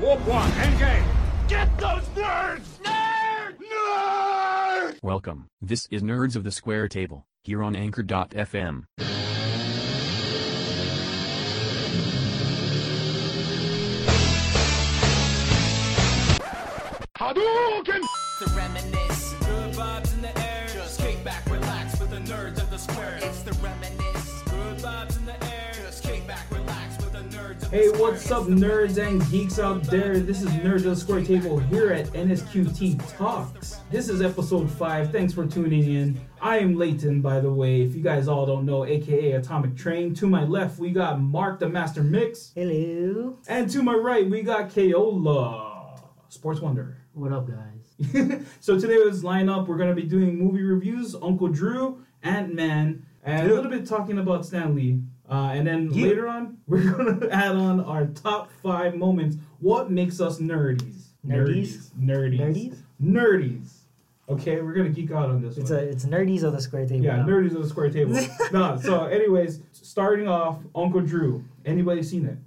Warp one, engage! Get those nerds! Welcome. This is Nerds of the Square Table, here on Anchor.fm. Hey, what's up, nerds and geeks out there? This is Nerds of the Square Table here at NSQT Talks. This is episode 5. Thanks for tuning in. I am Layton, by the way, if you guys all don't know, aka Atomic Train. To my left, we got Mark the Master Mix. Hello. And to my right, we got Kaola, Sports Wonder. What up, guys? so today was lineup. We're gonna be doing movie reviews. Uncle Drew, Ant Man, and a little bit talking about Stan Lee. Uh, and then Yeah. later on, we're gonna add on our top five moments. What makes us nerdies? Nerdies? Nerdies. Nerdies? Nerdies. Okay, we're gonna geek out on this It's one. a it's nerdies of the square table. yeah, now. nerdies of the square table. no, so anyways, starting off, Uncle Drew. Anybody seen it?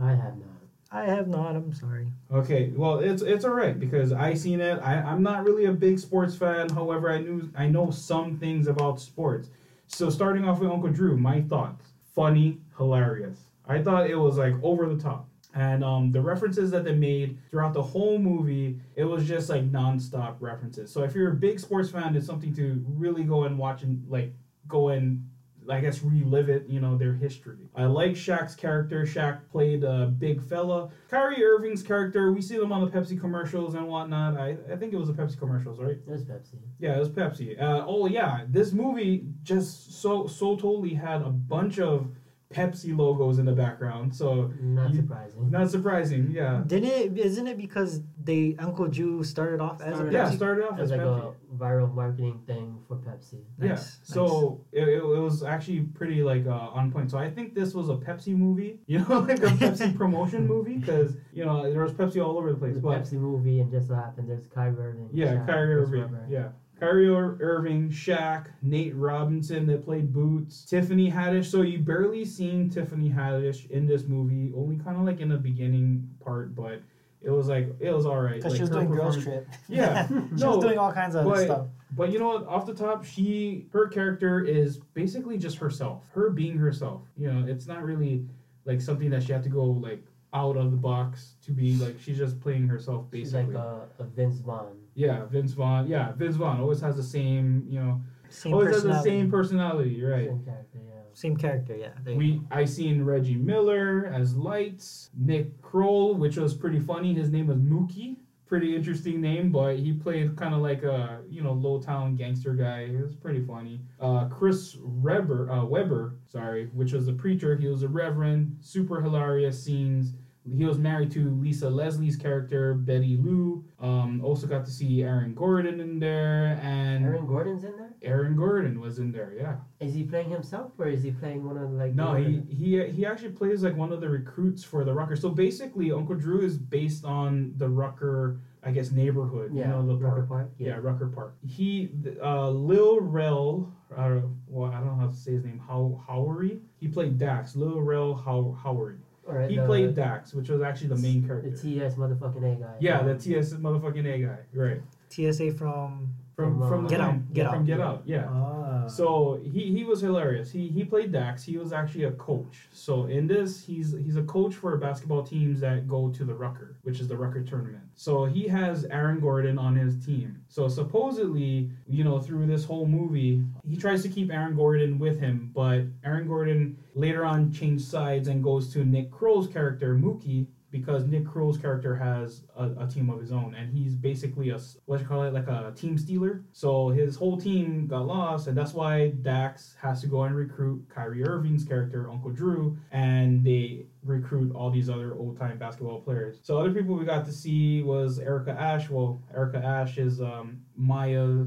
I have not. I have not. I'm sorry. Okay, well it's it's alright because I seen it. I, I'm not really a big sports fan. However, I knew I know some things about sports. So starting off with Uncle Drew, my thoughts. Funny, hilarious. I thought it was like over the top. And um, the references that they made throughout the whole movie, it was just like nonstop references. So if you're a big sports fan, it's something to really go and watch and like go and I guess relive it, you know, their history. I like Shaq's character. Shaq played a big fella. Kyrie Irving's character, we see them on the Pepsi commercials and whatnot. I, I think it was the Pepsi commercials, right? It was Pepsi. Yeah, it was Pepsi. Uh, oh yeah, this movie just so so totally had a bunch of Pepsi logos in the background. So Not You- surprising. not surprising, yeah. Didn't it? Isn't it because they Uncle Drew started off as a Started- Yeah, started off It was as like Pepsi. a viral marketing thing for Pepsi. Yeah. Nice, So it, it, it was actually pretty like uh, on point. So I think this was a Pepsi movie, you know, like a Pepsi promotion movie, because you know there was Pepsi all over the place. It's a But Pepsi movie, and just so happened there's Kyrie Irving. yeah, Shaq, Kyrie Chris Irving, yeah. Kyrie Irving, Shaq, Nate Robinson that played Boots, Tiffany Haddish. So you barely seen Tiffany Haddish in this movie, only kind of like in the beginning part, but it was like it was all right. Because like, she was doing girls trip. Yeah, she no, was doing all kinds of but- stuff. But you know what? Off the top, she her character is basically just herself. Her being herself. You know, it's not really like something that she had to go like out of the box to be like. She's just playing herself basically. She's like a, a Vince Vaughn. yeah, Vince Vaughn. Yeah, Vince Vaughn always has the same. You know, Same always has the personality. same personality. Right. Same character, yeah. Same character. Yeah. We go. I seen Reggie Miller as Lights, Nick Kroll, which was pretty funny. His name was Mookie. Pretty interesting name, but he played kind of like a you know low town gangster guy. It was pretty funny. Uh, Chris Reber, uh, Webber, sorry, which was a preacher. He was a reverend. Super hilarious scenes. He was married to Lisa Leslie's character Betty Lou. Um, also got to see Aaron Gordon in there, and Aaron Gordon's in there? Aaron Gordon was in there. Yeah. Is he playing himself, or is he playing one of the, like... No, he, he he actually plays like one of the recruits for the Rucker. So basically, Uncle Drew is based on the Rucker, I guess, neighborhood. Yeah, you know, the Rucker park. Park. Yeah. Rucker Park. He, uh, Lil Rel, I don't, well, I don't know how to say his name. How Howery. He played Dax. Lil Rel How Howery. Alright, He the, played Dax, which was actually the main character. The character. TS motherfucking A guy. yeah, the TS motherfucking A guy. Right. TSA from. From From, from, uh, the Get Out, line. Get from Out. Get Out. Yeah. Ah. So he, he was hilarious. He he played Dax. He was actually a coach. So in this, he's he's a coach for basketball teams that go to the Rucker, which is the Rucker tournament. So he has Aaron Gordon on his team. So supposedly, you know, through this whole movie, he tries to keep Aaron Gordon with him, but Aaron Gordon later on changed sides and goes to Nick Kroll's character Mookie because Nick Kroll's character has a, a team of his own, and he's basically a what you call it, like a team stealer. So his whole team got lost, and that's why Dax has to go and recruit Kyrie Irving's character, Uncle Drew, and they recruit all these other old time basketball players. So other people we got to see was Erica Ash. Well, Erica Ash is um, Maya.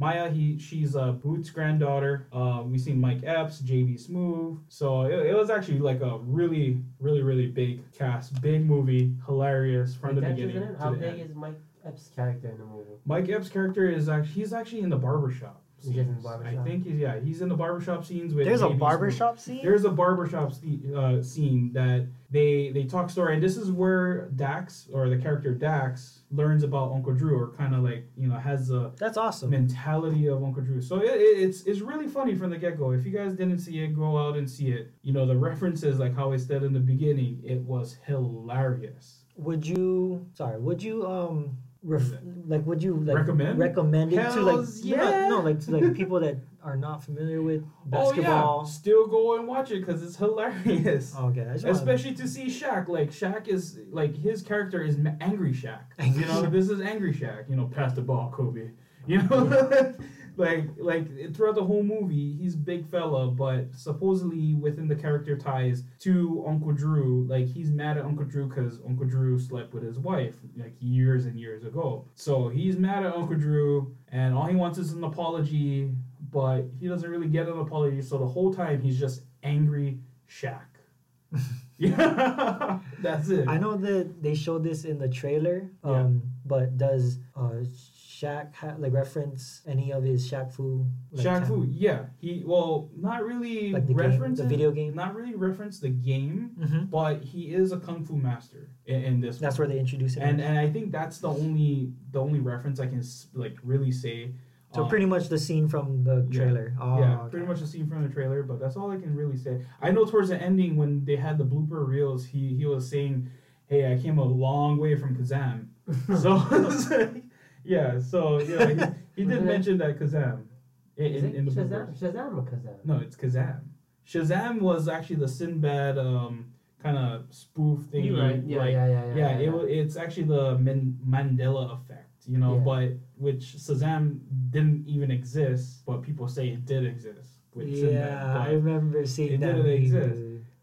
Maya, he she's uh, Boots' granddaughter. Uh, we seen Mike Epps, JB Smoove. So it, it was actually like a really, really, really big cast, big movie, hilarious from the Epps is beginning How the big end. is Mike Epps' character in the movie? Mike Epps' character is actually he's actually in the barbershop. He's in the scenes. I think he's yeah he's in the barbershop scenes with. There's a barbershop scene. There's a barbershop st- uh, scene that they they talk story, and this is where Dax or the character Dax learns about Uncle Drew, or kind of like you know has a That's awesome. mentality of Uncle Drew. So it, it- it's it's really funny from the get go. If you guys didn't see it, go out and see it. You know the references, like how I said in the beginning, it was hilarious. Would you? Sorry. Would you um? Ref, like would you like Recommend? recommend it to like yeah. no like to like people that are not familiar with basketball? Oh yeah, still go and watch it because it's hilarious. Oh, okay, Especially to see Shaq. Like Shaq is like his character is angry Shaq. Angry you know, Shaq. this is angry Shaq. You know, pass the ball, Kobe. You know, like like throughout the whole movie, he's big fella, but supposedly within the character ties to Uncle Drew, like he's mad at Uncle Drew because Uncle Drew slept with his wife like years and years ago. So he's mad at Uncle Drew, and all he wants is an apology, but he doesn't really get an apology. So the whole time he's just angry Shaq. yeah, that's it. I know that they showed this in the trailer. Um, Yeah. but does uh Shaq ha- like reference any of his Shaq Fu? Like, Shaq Fu, yeah, he well, not really Like the game- reference the video game? not really reference the game, Mhm. but he is a kung fu master in, in this. That's one. where they introduce him. and and I think that's the only the only reference I can like really say. so Uh, pretty much the scene from the yeah. trailer. Oh, yeah, okay. pretty much the scene from the trailer, but that's all I can really say. I know towards the ending when they had the blooper reels, he he was saying, "Hey, I came a long way from Kazam." so yeah, so yeah, he, he did Wasn't mention that Kazam in, in, it in the Shazam. Shazam or Kazam? No, it's Kazam. Shazam was actually the Sinbad um, kind of spoof thing. You're right. Yeah, like, yeah, yeah, yeah. yeah, it, wa- it's actually the Man- Mandela effect, you know, Yeah. but which Shazam didn't even exist, but people say it did exist. With Yeah, Sinbad, I remember seeing it that. It didn't exist.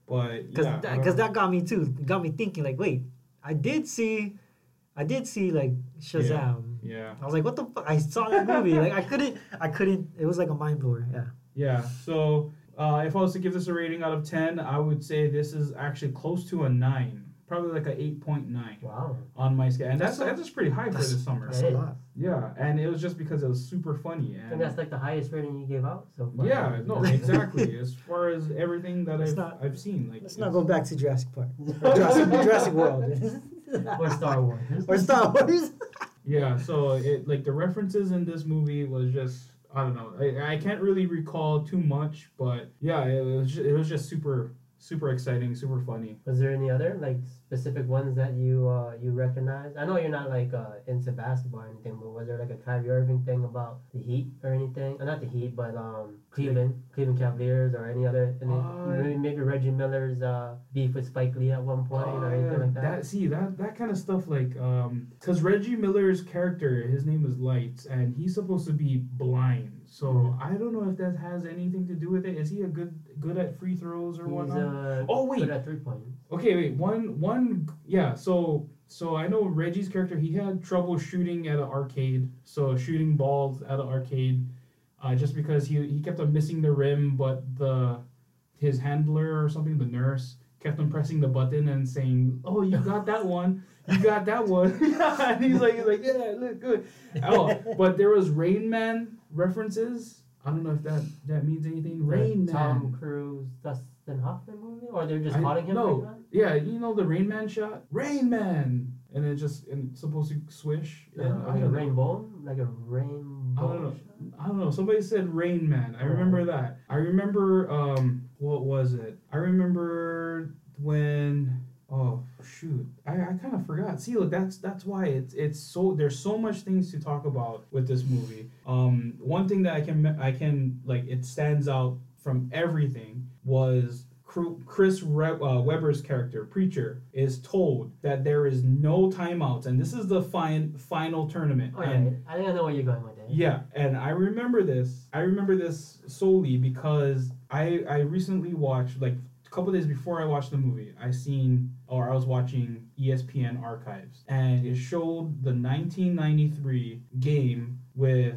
but Cause, yeah, that, cause that got me too. Got me thinking like, wait, I did see, I did see like Shazam. yeah, I was like, what the fuck? I saw that movie. like I couldn't, I couldn't. It was like a mind blower. Yeah. yeah. So uh, if I was to give this a rating out of ten, I would say this is actually close to a nine, probably like a eight point nine Wow. on my scale, and that's That's that's, just pretty high for that's- this summer. That's a lot. Yeah, and it was just because it was super funny I think and that's like the highest rating you gave out so far. yeah, no, exactly. as far as everything that Let's I've not- I've seen, like Let's not go back to Jurassic Park, or Jurassic, Jurassic World, or Star Wars. or Star Wars. Yeah, so it like the references in this movie was just I don't know. I, I can't really recall too much, but yeah, it was just, it was just super super exciting, super funny. Was there any other like specific ones that you uh you recognize? I know you're not like uh into basketball or anything, but was there like a Kyrie Irving thing about the Heat or anything? Uh, not the Heat, but um Cleveland, Cleveland Cavaliers or any other? And Uh, maybe, maybe Reggie Miller's uh beef with Spike Lee at one point or anything Uh, like that. see that that kind of stuff like um because Reggie Miller's character his name is Lights and he's supposed to be blind so Mhm. I don't know if that has anything to do with it is he a good good at free throws or He's whatnot uh, Oh, wait. good at three point. Okay, wait. One, one. Yeah. So, so I know Reggie's character. He had trouble shooting at an arcade. So shooting balls at an arcade, uh, just because he he kept on missing the rim, but the his handler or something, the nurse, kept on pressing the button and saying, "Oh, you got that one. You got that one." and he's like, he's like, "Yeah, look good." Oh, but there was Rain Man references. I don't know if that that means anything. Rain Man. Tom Cruise, Dustin Hoffman movie, or they're just I- calling him no. Rain Man? Yeah, you know the Rain Man shot? Rain Man! And it just and it's supposed to swish. Uh, and like a know. rainbow, like a rainbow. I don't know. shot? I don't know. Somebody said Rain Man. I Oh. remember that. I remember um what was it? I remember when oh shoot. I, I kind of forgot. See, look, that's that's why it's it's so there's so much things to talk about with this movie. Um one thing that I can I can like it stands out from everything was Chris Re- uh, Webber's character, Preacher, is told that there is no timeouts, and this is the fin- final tournament. Oh, and yeah, I think I know where you're going with that. yeah, and I remember this. I remember this solely because I I recently watched like a couple days before I watched the movie. I seen or I was watching ESPN archives, and it showed the 1993 game with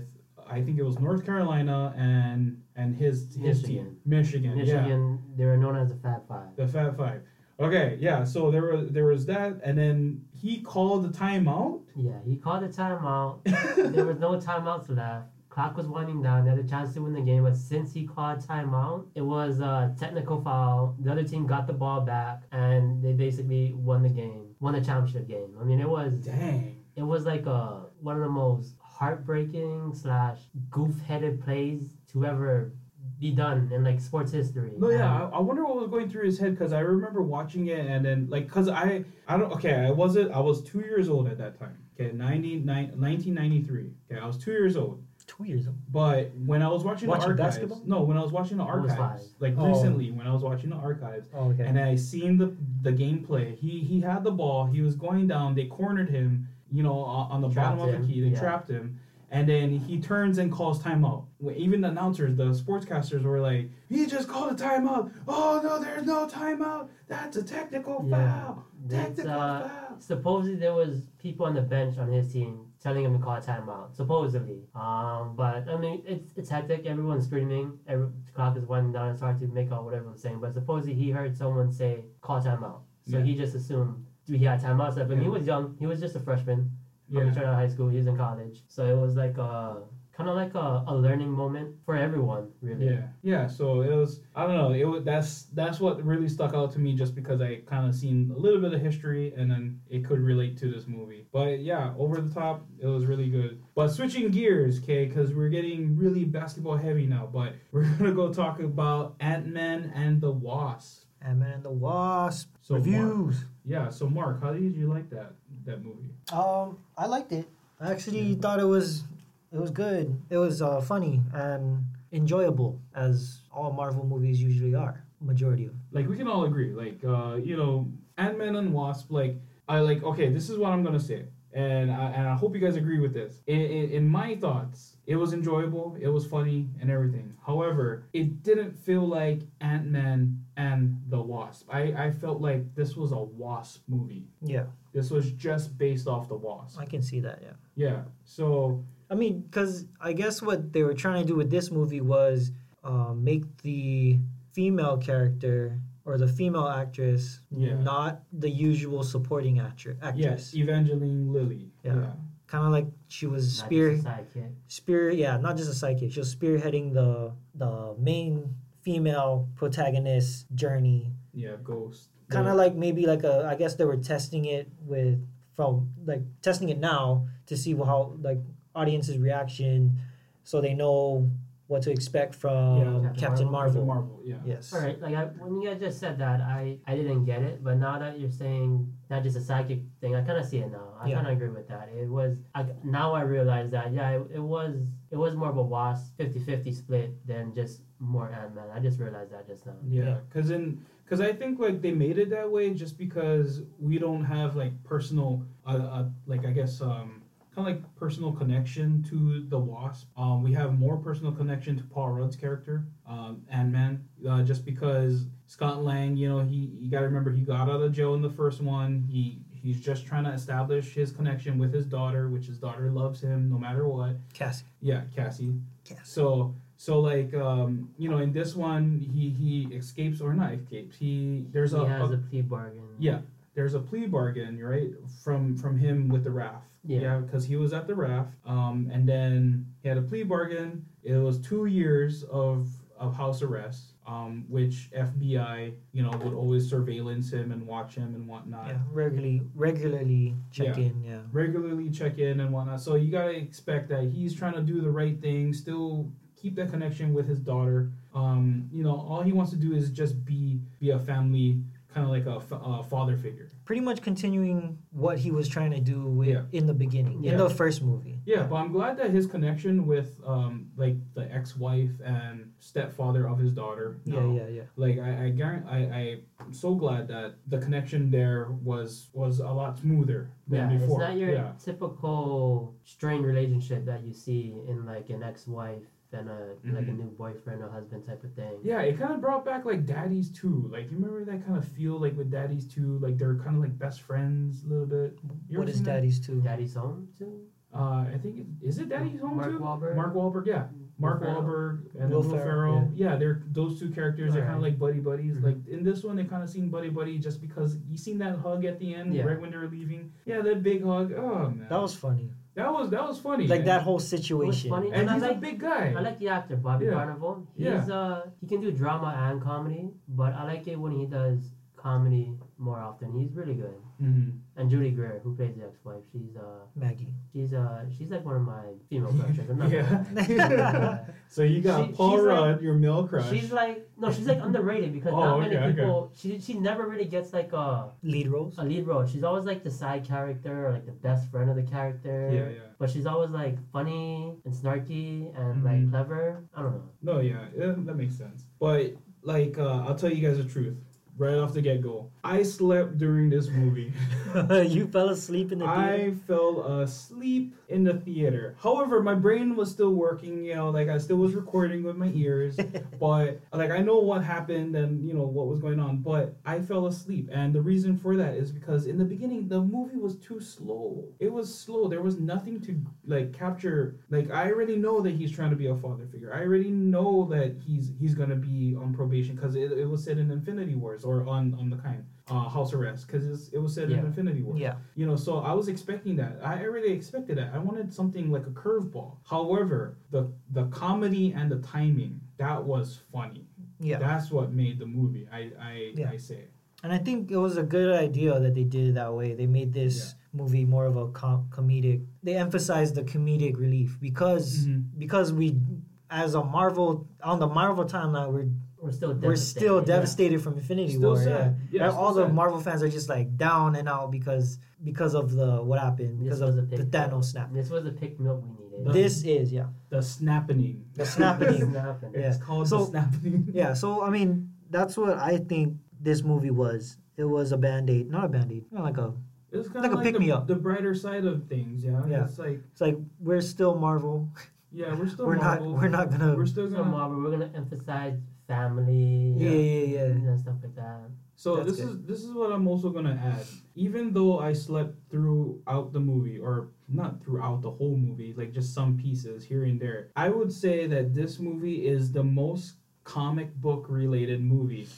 I think it was North Carolina and and his his team Michigan. Michigan. Yeah. Michigan, they were known as the Fab Five. The Fat Five. Okay, yeah. So there was there was that, and then he called the timeout. Yeah, he called the timeout. there was no timeouts left, Clock was winding down. They had a chance to win the game, but since he called timeout, it was a technical foul. The other team got the ball back, and they basically won the game, won the championship game. I mean, it was Dang. it was like a one of the most heartbreaking slash goof-headed plays to ever be done in like sports history. No, yeah, I, I wonder what was going through his head because I remember watching it and then like because I I don't okay I wasn't I was two years old at that time okay 90, 1993 okay I was two years old Years old. but when I was watching, Watching the archives basketball? no when I was watching the archives five. like Oh. recently when I was watching the archives Oh, okay. and I seen the the gameplay he he had the ball he was going down they cornered him you know on, the Trapped bottom of the key they yeah. trapped him and then he turns and calls timeout. Even the announcers, the sportscasters were like, "He just called a timeout. Oh no, there's no timeout. That's a technical Yeah. foul. Technical uh, foul." supposedly there was people on the bench on his team telling him to call a timeout. Supposedly, um, but I mean it's it's hectic. Everyone's screaming. Every the clock is winding down. It's hard to make out what everyone's saying. But supposedly he heard someone say call timeout, so Yeah. he just assumed he had timeouts. But Yeah. he was young. He was just a freshman. Yeah. Coming straight out of high school. He was in college, so it was like a kind of like a, a learning moment for everyone, really. Yeah, yeah. So it was. I don't know. It was. That's that's what really stuck out to me, just because I kind of seen a little bit of history, and then it could relate to this movie. But yeah, over the top, it was really good. But switching gears, okay, because we're getting really basketball heavy now. But we're gonna go talk about Ant Man and the Wasp. Ant-Man and the Wasp. So Reviews. Yeah. So Mark, how did you like that that movie? Um, I liked it. I actually thought it was it was good. It was uh, funny and enjoyable, as all Marvel movies usually are. Majority of. like we can all agree like uh you know ant-man and wasp like i like okay this is what i'm gonna say and i, and I hope you guys agree with this in, in, in my thoughts it was enjoyable it was funny and everything however it didn't feel like ant-man and the wasp i i felt like this was a wasp movie Yeah, this was just based off the wasp I can see that. Yeah. yeah so I mean, because I guess what they were trying to do with this movie was uh, make the female character or the female actress Yeah. not the usual supporting actor, actress. yes evangeline Lilly. Yeah. yeah Kind of like she was Not spear, just a sidekick. spear. Yeah, not just a sidekick. She was spearheading the the main female protagonist journey. yeah ghost Kind of Yeah. like maybe like a. I guess they were testing it with from like testing it now to see how like audience's reaction, so they know what to expect from Yeah, Captain, Captain Marvel. Captain marvel yeah Yes. All right, like I, when you guys just said that, I I didn't get it, but now that you're saying not just a psychic thing, I kind of see it now. I Yeah. kind of agree with that. It was I, now I realize that yeah, it, it was it was more of a wasp 50-50 split than just more Ant Man. I just realized that just now. Yeah, because in because I think like they made it that way just because we don't have like personal, uh, uh like I guess um kind of like personal connection to the Wasp. Um, we have more personal connection to Paul Rudd's character, um, Ant Man, uh, just because Scott Lang, you know, he you got to remember he got out of jail in the first one. He he's just trying to establish his connection with his daughter, which his daughter loves him no matter what. Cassie. Yeah, Cassie. Cassie. So so like um you know in this one he he escapes or not escapes he there's he a, has a- a plea bargain. yeah there's a plea bargain right from from him with the raft Yeah. because he was at the raft um and then he had a plea bargain it was two years of of house arrest um which FBI you know would always surveillance him and watch him and whatnot Yeah. Regularly, regularly check Yeah. in. Yeah. regularly check in and whatnot. So you gotta expect that he's trying to do the right thing, still keep that connection with his daughter. Um, you know, all he wants to do is just be be a family, kind of like a, a father figure. Pretty much continuing what he was trying to do with, Yeah. in the beginning, Yeah. in the first movie. Yeah, but I'm glad that his connection with um, like the ex-wife and stepfather of his daughter. Yeah, now, yeah, yeah. Like I, I, guarant- I, I'm so glad that the connection there was was a lot smoother than Yeah, before. it's not your yeah. typical strained relationship that you see in like an ex-wife and a like a new boyfriend or husband type of thing. Yeah, it kind of brought back like Daddies too. Like you remember that kind of feel like with Daddies too, like they're kind of like best friends a little bit. You What ever is? Daddy's too? Daddy's home too. Uh, I think it, is it Daddy's Home Mark too? Wahlberg? Mark Wahlberg, yeah. Mark Ferrell. Wahlberg and Will Will, Ferrell, Ferrell. Yeah. they're those two characters. They're kind of like buddy buddies. Mhm. Like in this one, they kind of seem buddy buddy just because you seen that hug at the end Yeah. right when they were leaving. Yeah, that big hug. Oh man. That was funny. That was that was funny. like and, that whole situation. funny. And And I he's a like- big guy. I like the actor Bobby Yeah. Cannavale. He's Yeah. uh he can do drama and comedy, but I like it when he does comedy more often. He's really good. Mhm. And Judy Greer, who plays the ex-wife, she's uh Maggie. she's uh she's like one of my female crushes. I'm not yeah. so you got She- Paul she's like- Rudd, your male crush. She's like no, she's like underrated because Oh, not many okay, okay. people. She she never really gets like a Lead roles. a lead role. She's always like the side character or like the best friend of the character. yeah, yeah. But she's always like funny and snarky and Mhm. like clever. I don't know. No, yeah, yeah, that makes sense. But like, uh, I'll tell you guys the truth. Right off the get go, I slept during this movie. you fell asleep in the theater. I fell asleep in the theater. However, my brain was still working. You know, like I still was recording with my ears, but like I know what happened and you know what was going on. But I fell asleep, and the reason for that is because in the beginning the movie was too slow. It was slow. There was nothing to like capture. Like I already know that he's trying to be a father figure. I already know that he's he's gonna be on probation because it, it was said in Infinity Wars or on on the kind uh, House Arrest because it was said in Infinity War. yeah. You know, so I was expecting that. I already expected that. I wanted something like a curveball. However, the the comedy and the timing that was funny. Yeah. That's what made the movie. I I, Yeah. I say. And I think it was a good idea that they did it that way. They made this movie more of a com- comedic. They emphasized the comedic relief because Mhm. because we, as a Marvel on the Marvel timeline, we're We're still we're still devastated, yeah. devastated from Infinity Still War. sad. Yeah, Yeah, And all still the sad. Marvel fans are just like down and out because because of the what happened This because of a the pick Thanos snap. This was the pick milk we needed. The- This is yeah The snapping. the snapping. Snapping. Yeah. It's called So- the snapping. yeah, so I mean that's what I think this movie was. It was a band aid, not a band aid, like a. It's kind Like of like a like, pick-me-up. the, the brighter side of things. Yeah. Yeah. It's like It's like we're still Marvel. yeah, we're still we're Marvel. not. We're not gonna. We're still gonna. Marvel, we're gonna emphasize family yeah, yeah, yeah. and stuff like that. So That's this good. is this is what I'm also gonna add. Even though I slept throughout the movie, or not throughout the whole movie, like just some pieces here and there, I would say that this movie is the most comic book related movie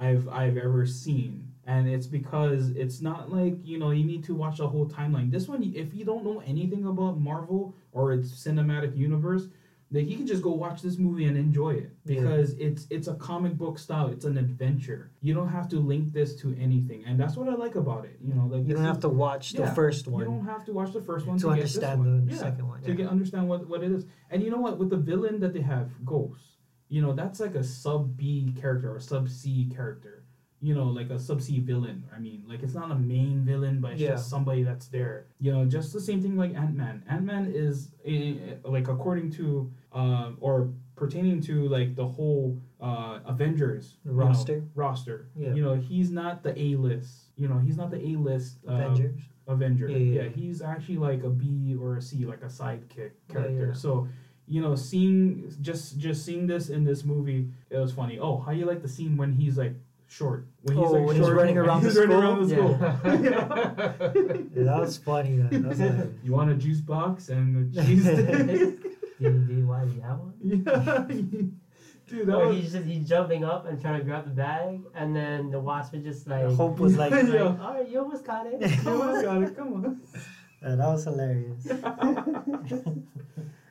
I've I've ever seen. And it's because it's not like, you know, you need to watch the whole timeline. This one, if you don't know anything about Marvel or its cinematic universe, like you can just go watch this movie and enjoy it Yeah. because it's it's a comic book style. It's an adventure. You don't have to link this to anything, and that's what I like about it. You know, like You don't is- have to watch the first one. You don't have to watch the first one to to, understand one. the yeah, second one. to get understand what what it is. And you know what? With the villain that they have, Ghost, you know, that's like a sub B character or sub C character. You know, like a sub C villain. I mean, like it's not a main villain, but it's Yeah. just somebody that's there. You know, just the same thing like Ant Man. Ant Man is eh, like according to uh, or pertaining to like the whole uh, Avengers The you know, roster? roster. Yeah. You know, he's not the A list. You know, he's not the A list uh, Avengers. Avenger. Yeah, Yeah, yeah, he's actually like a B or a C, like a sidekick character. So, you know, seeing just just seeing this in this movie, it was funny. Oh, how you like the scene when he's like short? When Oh, when he's running around he's the running school? around the school. Yeah, that was funny. Man. That was hilarious. you want a juice box and a cheese stick? Do, do, why do you have one? yeah, dude, that was. he's just he's jumping up and trying to grab the bag, and then the wasp is just like, Hope was like, like, Yeah. all right, you almost got it. You almost got it. Come on. Yeah, that was hilarious.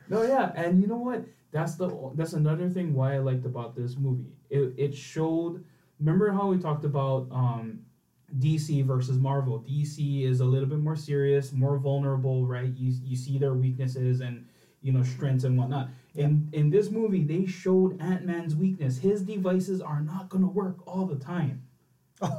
No, yeah, and you know what? That's the that's another thing why I liked about this movie. It it showed. Remember how we talked about um, DC versus Marvel? DC is a little bit more serious, more vulnerable, right? You you see their weaknesses and you know strengths and whatnot. In in this movie, they showed Ant Man's weakness. His devices are not gonna work all the time.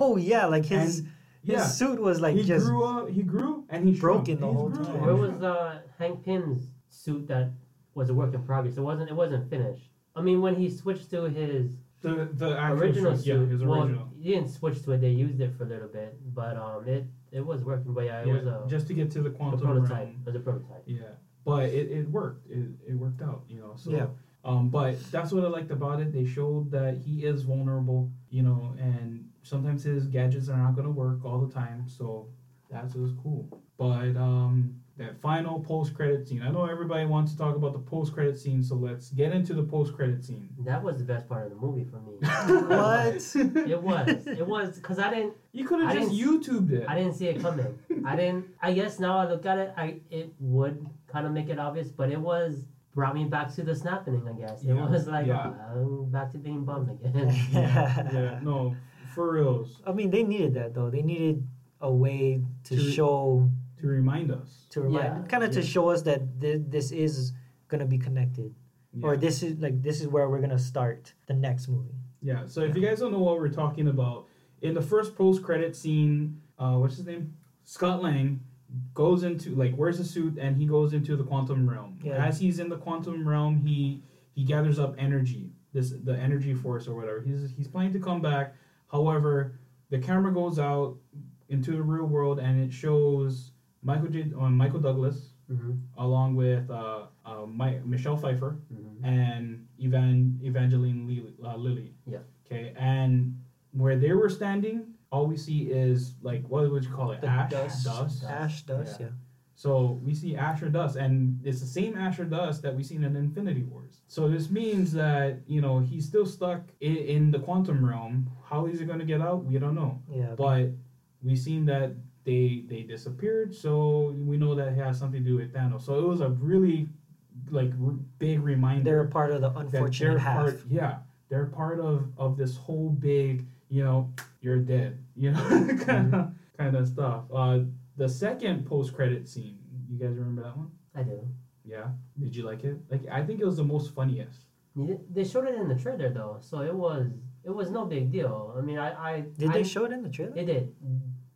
Oh yeah, like his And, his yeah, suit was like he just grew up. He grew and he broken shrunk. the He's whole grew time. and Where was uh, Hank Pym's suit that was a work in progress? It wasn't. It wasn't finished. I mean, when he switched to his the the original suit? Yeah, his well, original. he didn't switch to it. They used it for a little bit, but um, it it was working. But yeah, it yeah, was a, just to get to the quantum prototype. realm. It was a prototype. Yeah, but it, it worked. It, it worked out, you know. So Yeah. um, but that's what I liked about it. They showed that he is vulnerable, you know, and sometimes his gadgets are not gonna work all the time. So That was cool. But um, that final post credit scene. I know everybody wants to talk about the post credit scene, so let's get into the post credit scene. That was the best part of the movie for me. What? it was. It was because I didn't. You could have just didn't- YouTubed it. I didn't see it coming. I didn't. I guess now I look at it, I it would kind of make it obvious, but it was brought me back to the snapping. I guess it Yeah, was like yeah. I'm back to being bummed again. yeah, no, for reals. I mean, they needed that though. They needed a way to, To- show, To remind us. to remind, Yeah, kind of to show us that th- this is gonna be connected, or this is like this is where we're gonna start the next movie. Yeah, so if you guys don't know what we're talking about, in the first post credit scene, uh, what's his name? Scott Lang goes into like wears a suit and he goes into the quantum realm. Yeah. As he's in the quantum realm, he he gathers up energy, this the energy force or whatever. He's he's planning to come back. However, the camera goes out into the real world and it shows Michael J. Uh, Michael Douglas hmm along with uh, uh, My, Michelle Pfeiffer hmm and Evan Evangeline Lilly. Uh, Lilly. Yeah. Okay, and where they were standing, all we see is like what would you call it? The ash, dust. dust. Ash dust, yeah. So we see ash or dust, and it's the same ash or dust that we seen in Infinity Wars. So this means that you know he's still stuck in, in the quantum realm. How is he going to get out? We don't know. Yeah, But we seen that they they disappeared, so we know that it has something to do with Thanos. So it was a really like r- big reminder they're a part of the unfortunate they're half. part, yeah, they're part of of this whole big, you know, you're dead, you know, kind of kind of stuff. Uh, the second post credit scene, you guys remember that one? I do. Yeah. Did you like it? Like, I think it was the most funniest. They showed it in the trailer though, so it was it was no big deal. I mean, I I Did I, they show it in the trailer? They did.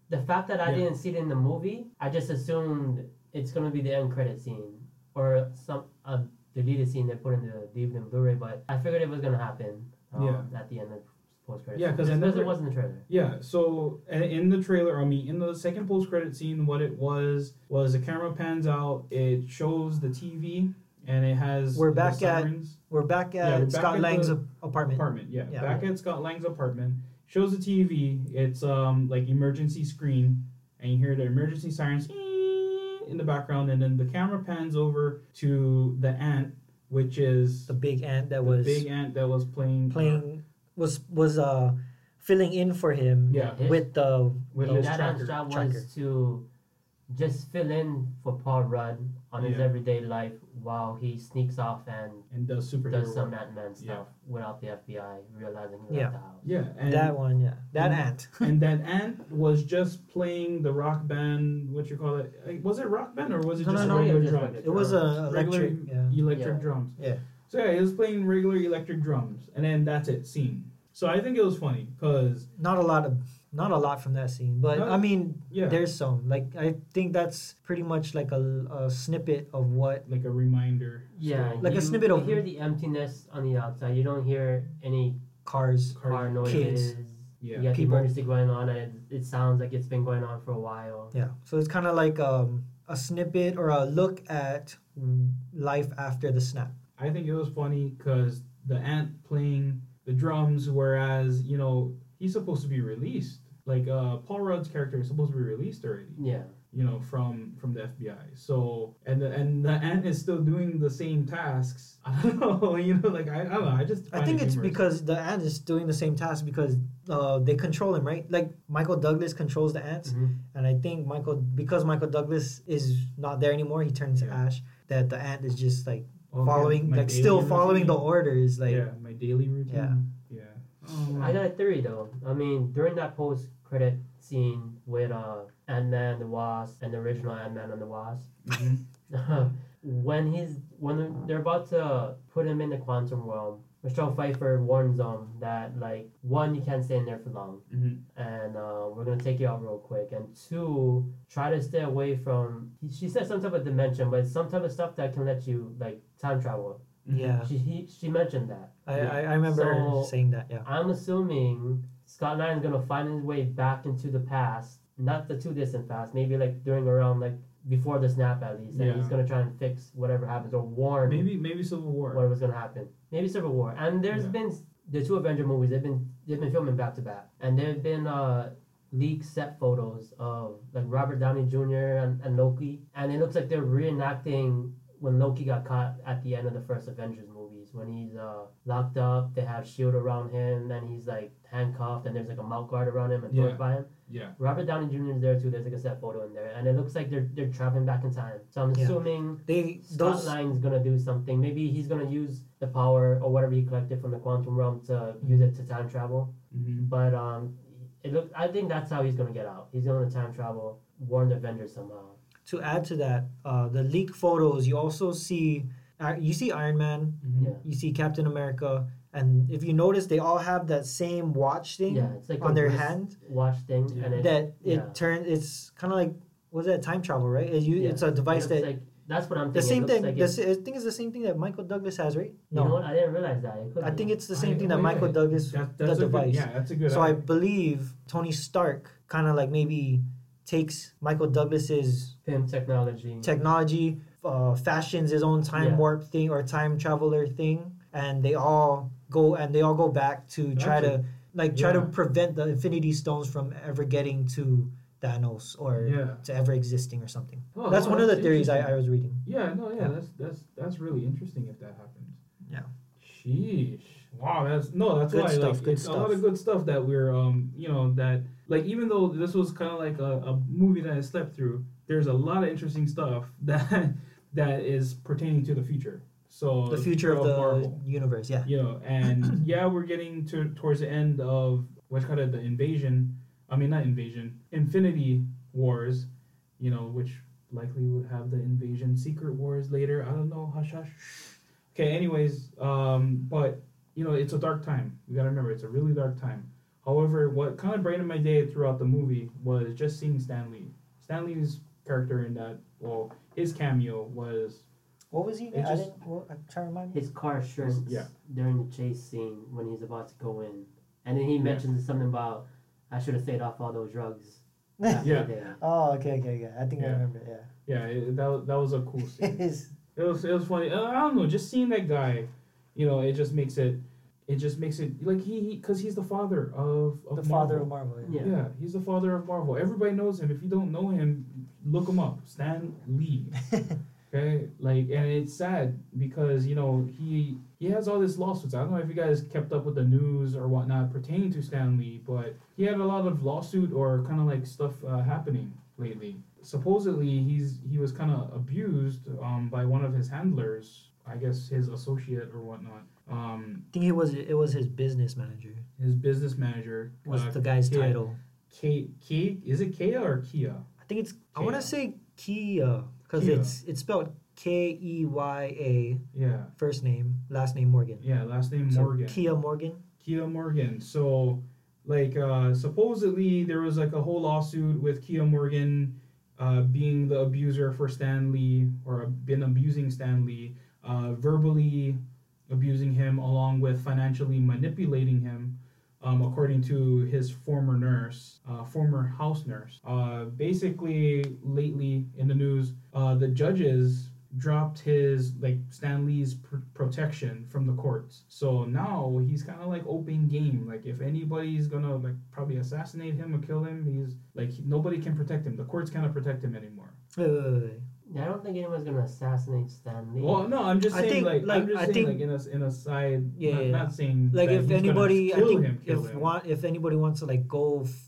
The fact that I Yeah. didn't see it in the movie, I just assumed it's gonna be the end credit scene or some a deleted scene they put in the DVD and Blu-ray. But I figured it was gonna happen. Um, Yeah. At the end of post credit. Yeah, 'cause I because it was in the trailer. Yeah, so uh, in the trailer, I mean, in the second post credit scene, what it was was the camera pans out, it shows the TV, and it has We're the back at- We're back Yeah, at we're back Scott at Lang's apartment. apartment. Yeah, Yeah. back at Scott Lang's apartment. Shows the TV. It's um like emergency screen, and you hear the emergency sirens in the background, and then the camera pans over to the ant, which is The big ant that the was big ant that was playing uh, playing was was uh filling in for him Yeah, with the with the- his that tracker. man's job tracker. was to just fill in for Paul Rudd on his Yeah. everyday life while he sneaks off and and does superhero does some work. Ant-Man stuff Yeah. without the FBI realizing he Yeah. left the house. Yeah, and that one, yeah, that and- ant. and that ant was just playing the rock band. What you call it? Like, Was it rock band or was it No, just no, no, regular it was just drums? It was a Regular electric. Yeah. electric Yeah. drums. Yeah. So yeah, he was playing regular electric drums, and then that's it. Scene. So I think it was funny because Not a lot of not a lot from that scene, but No, I mean, yeah, there's some. Like I think that's pretty much like a, a snippet of what. like a reminder. Yeah, So, Like a you, snippet you of- hear the emptiness on the outside. You don't hear any Cars. Car- car noises. kids. Yeah. You got the People. emergency going on, and it, it sounds like it's been going on for a while. Yeah. So it's kind of like um, a snippet or a look at life after the snap. I think it was funny because the ant playing the drums, whereas you know he's supposed to be released. Like uh, Paul Rudd's character is supposed to be released already. Yeah, you know from from the FBI. So and the, and the ant is still doing the same tasks. I don't know, you know, like I, I don't know. I just I think it it's humorous. because the ant is doing the same task because uh, they control him, right? Like Michael Douglas controls the ants, Mhm. and I think Michael because Michael Douglas is not there anymore, he turns to ash. That the ant is just like Okay, following, my like daily still following the orders, like yeah, my daily routine. Yeah. yeah. Oh, I got a theory though. I mean, during that post credit scene with uh Ant Man the Wasp and the original Ant Man and the Wasp, mhm. when he's when they're about to put him in the quantum realm, Michelle Pfeiffer warns them that like one you can't stay in there for long, Mhm. and uh, we're gonna take you out real quick, and two try to stay away from. She said some type of dimension, but some type of stuff that can let you like time travel. yeah. She he, she mentioned that. I, Yeah. I, I remember So- saying that. Yeah. I'm assuming Scott Lang's gonna find his way back into the past, not the too distant past, maybe like during around like before the snap at least, and Yeah. he's gonna try and fix whatever happens or warn Maybe maybe Civil War. what was gonna happen. Maybe Civil War. And there's Yeah. been the two Avenger movies. They've been they've been filming back to back, and there've been uh leaked set photos of like Robert Downey Jr. and, and Loki, and it looks like they're reenacting when Loki got caught at the end of the first Avengers movies when he's uh, locked up. They have shield around him, and he's like handcuffed, and there's like a mouth guard around him and Yeah. torch by him. Yeah. Robert Downey Jr. is there too. There's like a set photo in there, and it looks like they're they're traveling back in time. So I'm Yeah. assuming They Scott those Lang's gonna do something. Maybe he's gonna use the power or whatever he collected from the quantum realm to use it to time travel. Mm-hmm. But um, it look. I think that's how he's gonna get out. He's gonna time travel, warn the Avengers somehow. to add to that, uh, the leak photos you also see. Uh, you see Iron Man, Mm-hmm. Yeah. you see Captain America, and if you notice, they all have that same watch thing Yeah, it's like on a their hand. watch thing, and it, That it yeah. turns. It's kind of like was that time travel, right? It, you, yeah. It's a device It that like, that's what I'm the same thing. Like the, it- s- I think it's the same thing that Michael Douglas has, right? you know what? I didn't realize that. It could I be. think it's the same I- thing that Michael. Douglas That, the a device. Good, yeah, that's a good. So I believe Tony Stark kind of like maybe takes Michael Douglas's film technology. technology, uh, fashions his own time Yeah. warp thing or time traveler thing, and they all go and they all go back to try That's to like try to prevent the Infinity Stones from ever getting to Thanos or Yeah. to ever existing or something. Oh, that's no, one of the theories I. I was reading. Yeah, no, yeah, Yeah. that's that's that's really interesting if that happens. Yeah. Sheesh. Wow, that's no, that's Good why stuff, like good it's a lot stuff. of good stuff that we're um you know that like even though this was kind of like a, a movie that I slept through, there's a lot of interesting stuff that that is pertaining to the future. So The future of the Marvel. universe, yeah. you know, and yeah, we're getting to towards the end of what's called the invasion. I mean, not invasion, Infinity Wars. You know, which likely would have the invasion Secret Wars later. I don't know. Hush, hush. Okay. Anyways, um, but you know, it's a dark time. We gotta remember, it's a really dark time. However, what kind of brightened my day throughout the movie was just seeing Stan Lee. Stan Lee's character in that, well, his cameo was What was he? I just- didn't. What, I'm trying to remind me. His car shrinks Yeah. during the chase scene when he's about to go in, and then he mentions something about I should have stayed off all those drugs. back in Yeah. Oh, okay, okay, okay. I think I remember. Yeah. yeah, it, that was- that was a cool scene. His- It was it was funny. Uh, I don't know, just seeing that guy, you know, it just makes it, it just makes it like he because he's the father of, of the father of Marvel. Marvel. Yeah. Yeah, he's the father of Marvel. Everybody knows him. If you don't know him, look him up. Stan Lee. Okay, like, and it's sad because you know he he has all this lawsuits. I don't know if you guys kept up with the news or whatnot pertaining to Stan Lee, but he had a lot of lawsuit or kind of like stuff uh, happening lately. Supposedly, he's he was kind of abused um, by one of his handlers. I guess his associate or whatnot. Um, I think it was. It was his business manager. his business manager Was uh, the guy's Kia- title? K K is it Kia or Kia? I think it's. I want to say Kia because Kia. it's it's spelled K E Y A Yeah, first name last name Morgan. yeah. Last name So Morgan. Keya Morgan. Keya Morgan. So, like, uh, supposedly there was like a whole lawsuit with Keya Morgan uh, being the abuser for Stan Lee or been abusing Stan Lee, uh, verbally abusing him, along with financially manipulating him. Um, according to his former nurse, uh, former house nurse. Uh, basically, lately in the news, uh, the judges dropped his like Stan Lee's pr- protection from the courts. So now he's kind of like open game. Like if anybody's gonna like probably assassinate him or kill him, he's like he- nobody can protect him. The courts cannot protect him anymore. Wait, wait, wait. Yeah, I don't think anyone's gonna assassinate Stan Lee. Well, no, I'm just I saying think, like, like, I'm just I saying think- like in a in a side. Yeah, not, yeah. not saying Like that if he's gonna anybody, I kill think him, kill if him. want if anybody wants to like go f-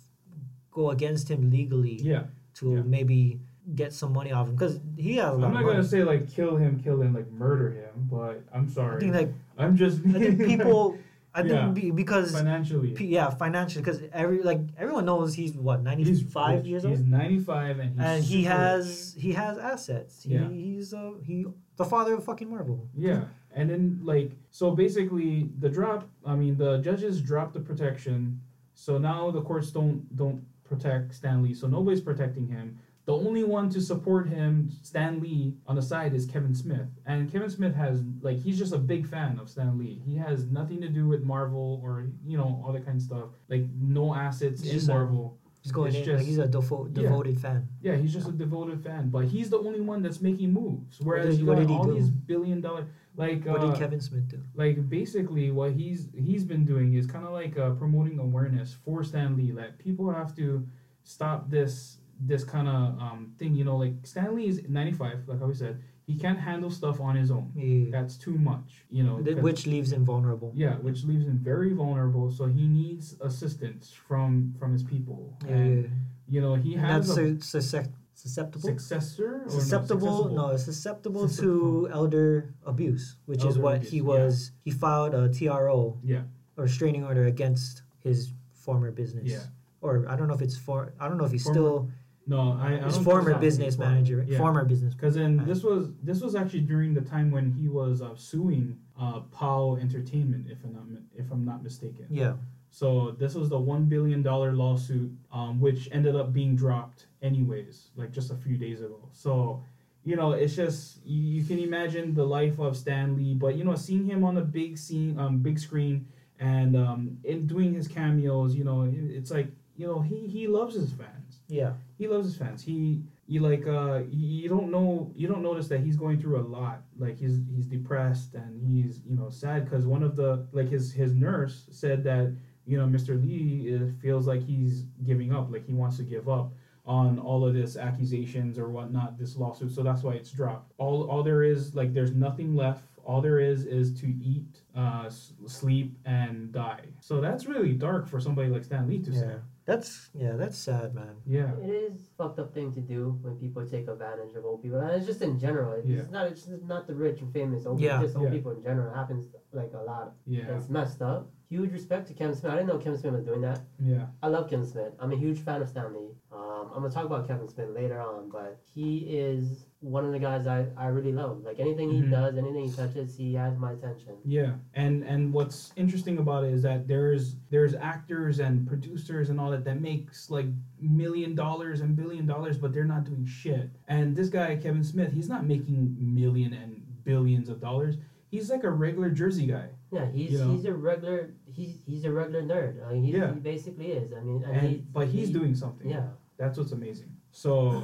go against him legally yeah, to yeah. maybe get some money off him because he has a lot I'm of not money. gonna say like kill him, kill him, like murder him, but I'm sorry. I think like I'm just I think people. I think Yeah. be, because financially. P- yeah, financially, because every like everyone knows he's what ninety five years old. He's 95 and he's and he has he has assets. He, Yeah. he's uh he the father of fucking Marvel. yeah. And then like so basically the drop. I mean the judges dropped the protection, so now the courts don't don't protect Stan Lee. So nobody's protecting him. The only one to support him, Stan Lee, on the side is Kevin Smith. And Kevin Smith has like he's just a big fan of Stan Lee. He has nothing to do with Marvel or you know all that kind of stuff. Like no assets He's in just a- Marvel. He's going in just- like he's a defo- Yeah. devoted fan. Yeah, he's just a devoted fan, but he's the only one that's making moves. Whereas did- you what got all do? these billion dollar, Like What uh, did Kevin Smith do? like basically what he's he's been doing is kind of like uh, promoting awareness for Stan Lee. Like people have to stop this this kind of um, thing. You know, like Stan Lee is 95, like I always said. He can't handle stuff on his own. Yeah. That's too much. You know, Which leaves him vulnerable. yeah, which leaves him very vulnerable. So he needs assistance from from his people. Yeah. And you know, he And has that's a su- suscep- susceptible. successor. Or no, susceptible no, susceptible Susceptible. to elder abuse which is what abuse, he yeah. was he filed a tro Yeah. or restraining order against his former business Yeah. or i don't know if it's for i don't know if he's Former still No, I. I his former business manager Yeah. former business Because then Right. this was this was actually during the time when he was uh, suing uh, POW Entertainment, if I'm not if I'm not mistaken. yeah So this was the one billion dollar lawsuit, um, which ended up being dropped anyways, like just a few days ago. So, you know, it's just you, you can imagine the life of Stan Lee, but you know, seeing him on the big scene, um, big screen, and um, in doing his cameos, you know, it, it's like you know he he loves his fans yeah he loves his fans. He you like uh you don't know you don't notice that he's going through a lot. Like he's he's depressed and he's you know sad because one of the like his his nurse said that you know Mr. Lee it feels like he's giving up, like he wants to give up on all of this accusations or whatnot, this lawsuit. So that's why it's dropped. All all there is like there's nothing left. All there is is to eat, uh, sleep, and die. So that's really dark for somebody like Stan Lee to say. Yeah that's yeah that's sad man Yeah. It is a fucked up thing to do when people take advantage of old people, and it's just in general. It's Yeah. not. It's just not the rich and famous. Old Yeah. just old Yeah. people in general. It happens like a lot. Yeah. It's messed up. Huge respect to Kevin Smith. I didn't know Kevin Smith was doing that. Yeah. I love Kevin Smith. I'm a huge fan of Stan Lee. Um, I'm gonna talk about Kevin Smith later on, but he is one of the guys I, I really love. Like anything he Mhm. does, anything he touches, he has my attention. Yeah, and and what's interesting about it is that there's there's actors and producers and all that that makes like million dollars and billion dollars, but they're not doing shit. And this guy Kevin Smith, he's not making million and billions of dollars. He's like a regular Jersey guy, Yeah, he's You know? he's a regular he's he's a regular nerd. I mean, he, Yeah. he basically is. I mean, and, and he, but he's he- doing something. Yeah. That's what's amazing. So,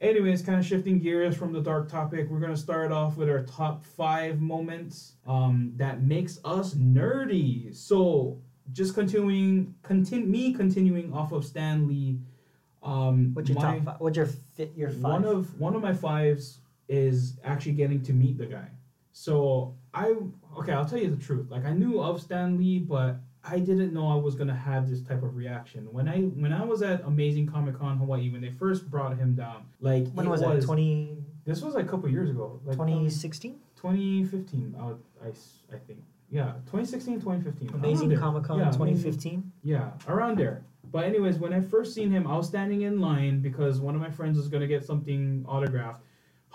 anyways, kind of shifting gears from the dark topic, we're gonna start off with our top five moments um, that makes us nerdy. So, just continuing, continue me continuing off of Stan Lee. Um, what's your my- top five what's your fit your five One of one of my fives is actually getting to meet the guy. So I okay, I'll tell you the truth. Like I knew of Stan Lee, but I didn't know I was gonna have this type of reaction when I when I was at Amazing Comic Con Hawaii when they first brought him down. Like when it was that 20, This was like a couple years ago, like um, 2016 2015. I, would- I s- I think yeah, 2016, 2015. amazing comic con Yeah, 2015 yeah, around there. But anyways, when I first seen him, I was standing in line because one of my friends was gonna get something autographed.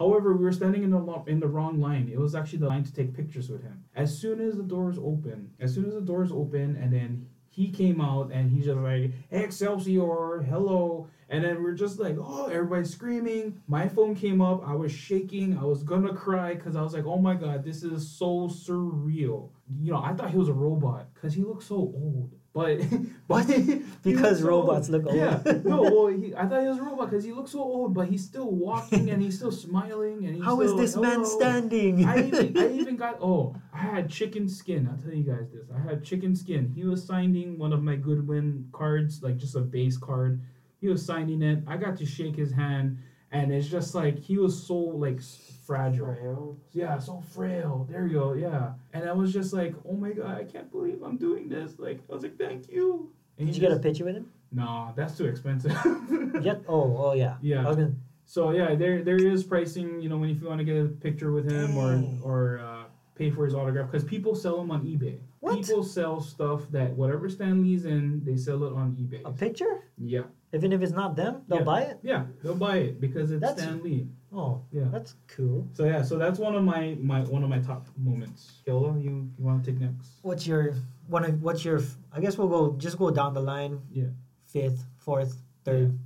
However, we were standing in the lo- in the wrong line. It was actually the line to take pictures with him. As soon as the doors open, as soon as the doors open, and then he came out and he's just like Excelsior, hello, and then we're just like, oh, everybody's screaming. My phone came up. I was shaking. I was gonna cry because I was like, oh my god, this is so surreal. You know, I thought he was a robot because he looked so old. But but Because robots old. look old. Yeah, no, well, he, I thought he was a robot because he looked so old, but he's still walking and he's still smiling and he's how is still, this man "Hello." standing I even, I even got oh I had chicken skin. I'll tell you guys this. I had chicken skin. He was signing one of my Goodwin cards, like just a base card. He was signing it. I got to shake his hand, and it's just like he was so like fragile. Frail. Yeah, so frail. There you go. Yeah, and I was just like, oh my god, I can't believe I'm doing this. Like I was like, thank you. And did you get a picture with him No, that's too expensive. yet oh oh yeah Yeah. I So yeah, there there is pricing. You know, when if you want to get a picture with him or or uh, pay for his autograph, because people sell them on eBay. What? People sell stuff that whatever Stan Lee's in, they sell it on eBay. a picture Yeah, even if it's not them they'll Yeah. buy it yeah, they'll buy it because it's That's- Stan Lee. oh Yeah. that's cool So yeah, so that's one of my my one of my top moments. Kyola, you you want to take next? what's your one of what's your I guess we'll go just go down the line Yeah. fifth fourth third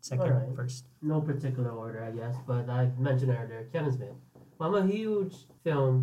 second Alright. first No particular order, I guess, but I mentioned earlier Kevin Smith. I'm a huge film,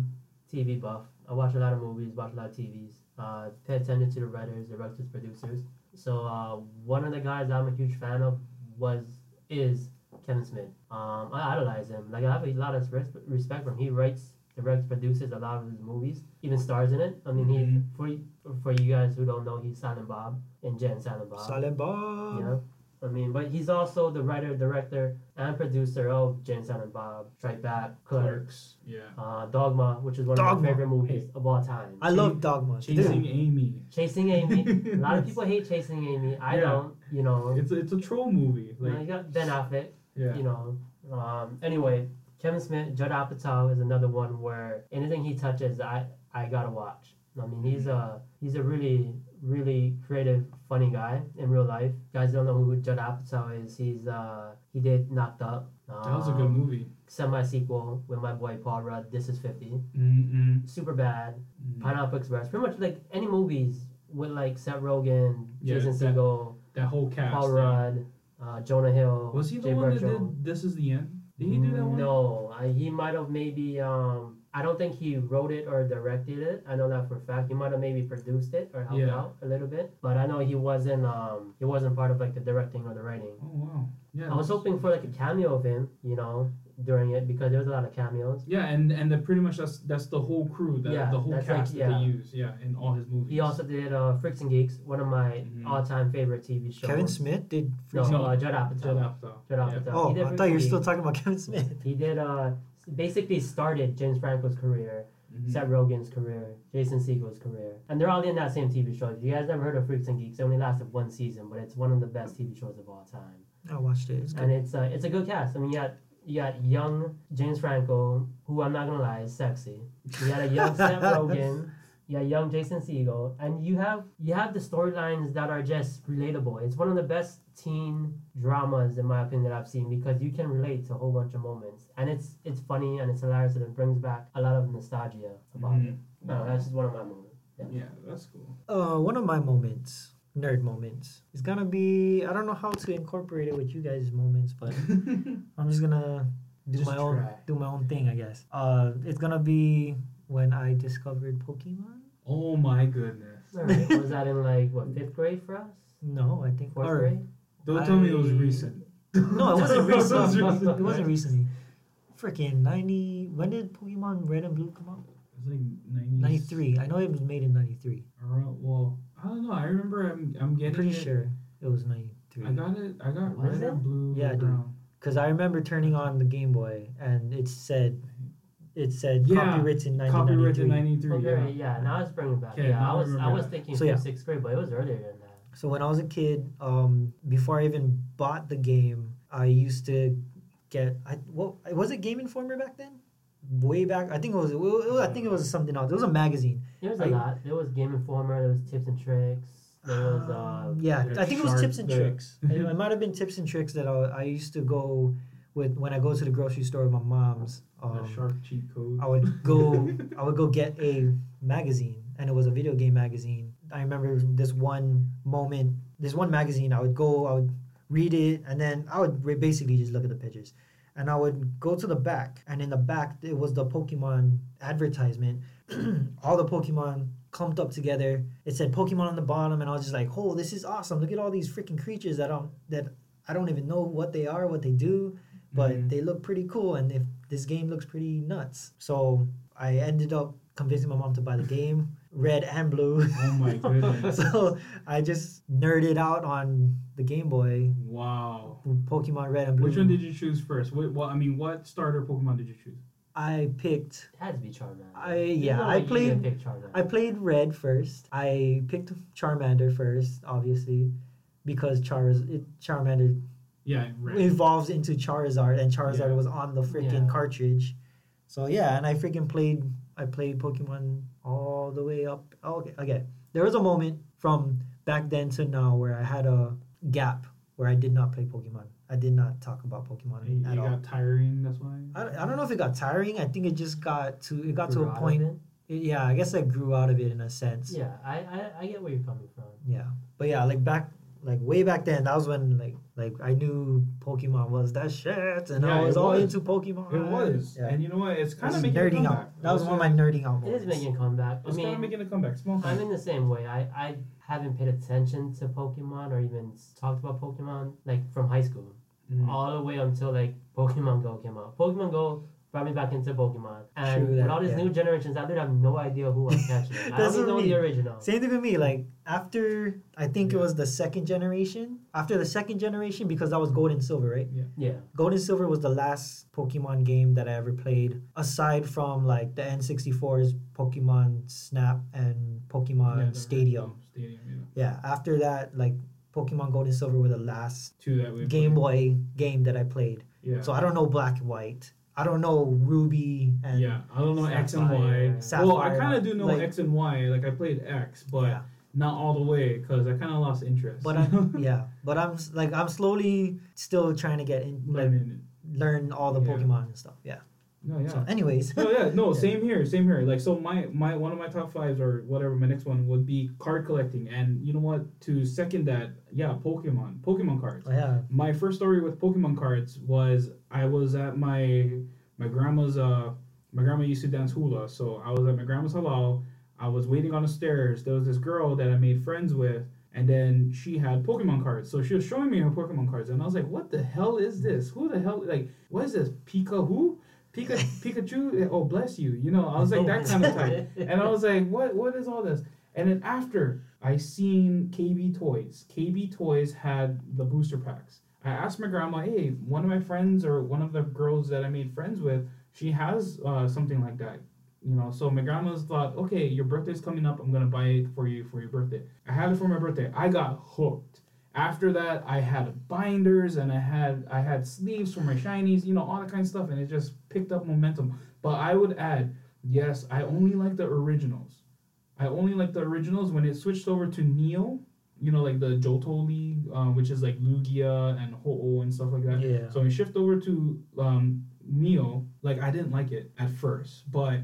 TV buff. I watch a lot of movies, watch a lot of TVs. Uh, pay attention to the writers, directors, producers. So uh, one of the guys I'm a huge fan of was is Kevin Smith. Um, I idolize him. Like I have a lot of res- respect for him. He writes directs, produces a lot of his movies, even stars in it. I mean, Mhm. he for for you guys who don't know, he's Silent Bob and Jay and Silent Bob. Silent Bob. Yeah. I mean, but he's also the writer, director, and producer of Jay and Silent Bob, Strike Back, Clerks, Clerks. Yeah. uh, Dogma, which is one of my favorite movies of all time. I love Dogma. Chasing Dude, Amy. Chasing Amy. a lot of people hate Chasing Amy. I Yeah. don't. You know, It's a, it's a troll movie. you, know, Like you got Ben Affleck. yeah. You know. Um, anyway, Kevin Smith, Judd Apatow is another one where anything he touches, I I gotta watch. I mean, he's a he's a really really creative, funny guy in real life. Guys don't know who Judd Apatow is. He's uh he did Knocked Up. That was a good movie. Semi sequel with my boy Paul Rudd. This is Fifty. Mm-mm. Super bad. Mm. Pineapple Express. Pretty much like any movies with like Seth Rogen, Yeah, Jason that- Segel, That whole cast. Paul yeah. Rudd, uh, Jonah Hill. Was he the Jay one Baruchel. that did This Is the End? Did he do that one? No, I, he might have maybe. Um, I don't think he wrote it or directed it. I know that for a fact. He might have maybe produced it or helped Yeah. out a little bit, but I know he wasn't. Um, he wasn't part of like the directing or the writing. Oh wow. Yeah. I was hoping for like a cameo of him, you know, during it because there was a lot of cameos. Yeah, and and the, pretty much that's that's the whole crew, the, Yeah, the whole that's like- cast that yeah. they use, yeah, in all his movies. He also did uh, Freaks and Geeks, one of my Mhm. all-time favorite TV shows. Kevin Smith did. No, No, uh, Judd Apatow. Judd Apatow. Judd Yeah. Apatow. Oh, I thought you were still talking about Kevin Smith. He did uh, basically started James Franco's career. Mhm. Seth Rogen's career, Jason Segel's career, and they're all in that same TV show. If you guys never heard of Freaks and Geeks, it only lasted one season, but it's one of the best TV shows of all time. I watched it. It's And good. it's uh, it's a good cast. I mean, you got you got young James Franco, who I'm not gonna lie is sexy. You got a young Seth Rogen, you got young Jason Segel, and you have you have the storylines that are just relatable. It's one of the best teen dramas in my opinion that I've seen because you can relate to a whole bunch of moments, and it's it's funny and it's hilarious and it brings back a lot of nostalgia about it. Mhm. No, that's just one of my moments. Yeah, that's cool. Uh, one of my moments, nerd moments, is gonna be. I don't know how to incorporate it with you guys' moments, but I'm just gonna do Just my own do my own thing, I guess. Uh, it's gonna be when I discovered Pokemon. oh my goodness! All right, was that in like what fifth grade for us? No, I think Fourth or- grade? Don't tell me it was recent. No, it wasn't It was recent. recent. it wasn't recently. Freaking ninety. When did Pokemon Red and Blue come out? It was like 90s. Ninety three. I know it was made in ninety three. Around, well, I don't know. I remember I'm I'm getting I'm pretty it. sure it was ninety three. I got it. I got Was red it? and blue. Yeah, dude. Because I remember turning on the Game Boy and it said, it said Yeah, copywritten Copyrighted 1993. 93. Okay, yeah. yeah. now it's bringing back. Okay, yeah, I I was I was thinking So, from yeah. sixth grade, but it was earlier than that. So when I was a kid, um, before I even bought the game, I used to get. I what was it Game Informer back then? Way back, I think it was. It was I think it was something else. It was a magazine. There was a I- lot. There was Game Informer. There was Tips and Tricks. There was uh, Um, yeah, there's I think it was tips and the- tricks. it, it might have been tips and tricks that I, I used to go with when I go to the grocery store with my mom's. Um, the shark cheat code. I would go I would go get a magazine and it was a video game magazine. I remember this one moment, this one magazine I would go, I would read it and then I would re- basically just look at the pictures. And I would go to the back and in the back it was the Pokemon advertisement. all the Pokemon clumped up together. It said Pokemon on the bottom and I was just like, "Oh, this is awesome. Look at all these freaking creatures that I don't that I don't even know what they are, what they do." but Mhm. they look pretty cool and if this game looks pretty nuts so i ended up convincing my mom to buy the game red and blue Oh my goodness. so i just nerded out on the game boy wow. pokemon red and blue Which one did you choose first? What, what I mean, what starter Pokemon did you choose? i picked it had to be Charmander. I- There's yeah, no I way played- didn't pick Charmander. i played red first i picked charmander first obviously because Chariz- it, charmander Yeah, red. evolves into charizard and charizard Yeah. was on the freaking Yeah. cartridge so yeah and i freaking played i played pokemon all the way up okay okay there was a moment from back then to now where i had a gap where i did not play pokemon i did not talk about pokemon You, at you all got tiring. That's why. I, don't- I don't know if it got tiring i think it just got to it got to a point it. it- yeah i guess i grew out of it in a sense Yeah, I, I I get where you're coming from. yeah but yeah like back like way back then that was when like like i knew pokemon was that shit and Yeah, i was all was. into pokemon It was, yeah. and you know what? It's kind This of is making a nerding comeback. out. That was one of my nerding out It moments. is making a comeback. I It's kind of mean, making a comeback. Small. I'm in the same way. I, I haven't paid attention to Pokemon or even talked about Pokemon like from high school Mhm. all the way until like Pokemon Go came out. Pokemon Go brought me back into Pokemon. And True that, with all these yeah. new generations out there, I have no idea who I'm catching. I That's only what know I the original. Same thing with me. Like after I think it was the second generation. After the second generation, because that was Gold and Silver, right? Yeah. Yeah. Gold and Silver was the last Pokemon game that I ever played, aside from like the N64's Pokemon Snap and Pokemon Yeah, Stadium. original Stadium, yeah. Yeah, after that, like Pokemon Gold and Silver were the last Two that we Game played. Boy game that I played. Yeah. So I don't know Black and White. I don't know Ruby and yeah, I don't know X and Y. Sapphire. Well, I kind of do know like- X and Y. Like I played X, but Yeah. not all the way because I kind of lost interest. But I'm yeah, but I'm like I'm slowly still trying to get in like learn all the Yeah. Pokemon and stuff. Yeah. No, yeah. So anyways, no, yeah, no, same here, same here. Like, so my my one of my top fives or whatever, my next one would be card collecting, and you know what? To second that, yeah, Pokemon, Pokemon cards. oh, yeah. My first story with Pokemon cards was I was at my my grandma's uh my grandma used to dance hula, so I was at my grandma's halau. I was waiting on the stairs. There was this girl that I made friends with, and then she had Pokemon cards. So she was showing me her Pokemon cards, and I was like, "What the hell is this? Who the hell like what is this? Pika who? Pika Pikachu? Oh bless you! You know, I was like that kind of type, and I was like, "What? What is all this?" And then after I seen KB Toys, KB Toys had the booster packs. I asked my grandma, "Hey, one of my friends or one of the girls that I made friends with, she has uh, something like that." You know, so my grandma's thought, "Okay, your birthday's coming up. I'm gonna buy it for you for your birthday." I had it for my birthday. I got hooked. After that, I had binders and I had I had sleeves for my shinies, you know, all that kind of stuff, and it just picked up momentum. But I would add, yes, I only like the originals. I only like the originals when it switched over to Neo, you know, like the Johto League, uh, which is like Lugia and Ho-Oh and stuff like that. Yeah. So when it shift over to um, Neo, like I didn't like it at first, but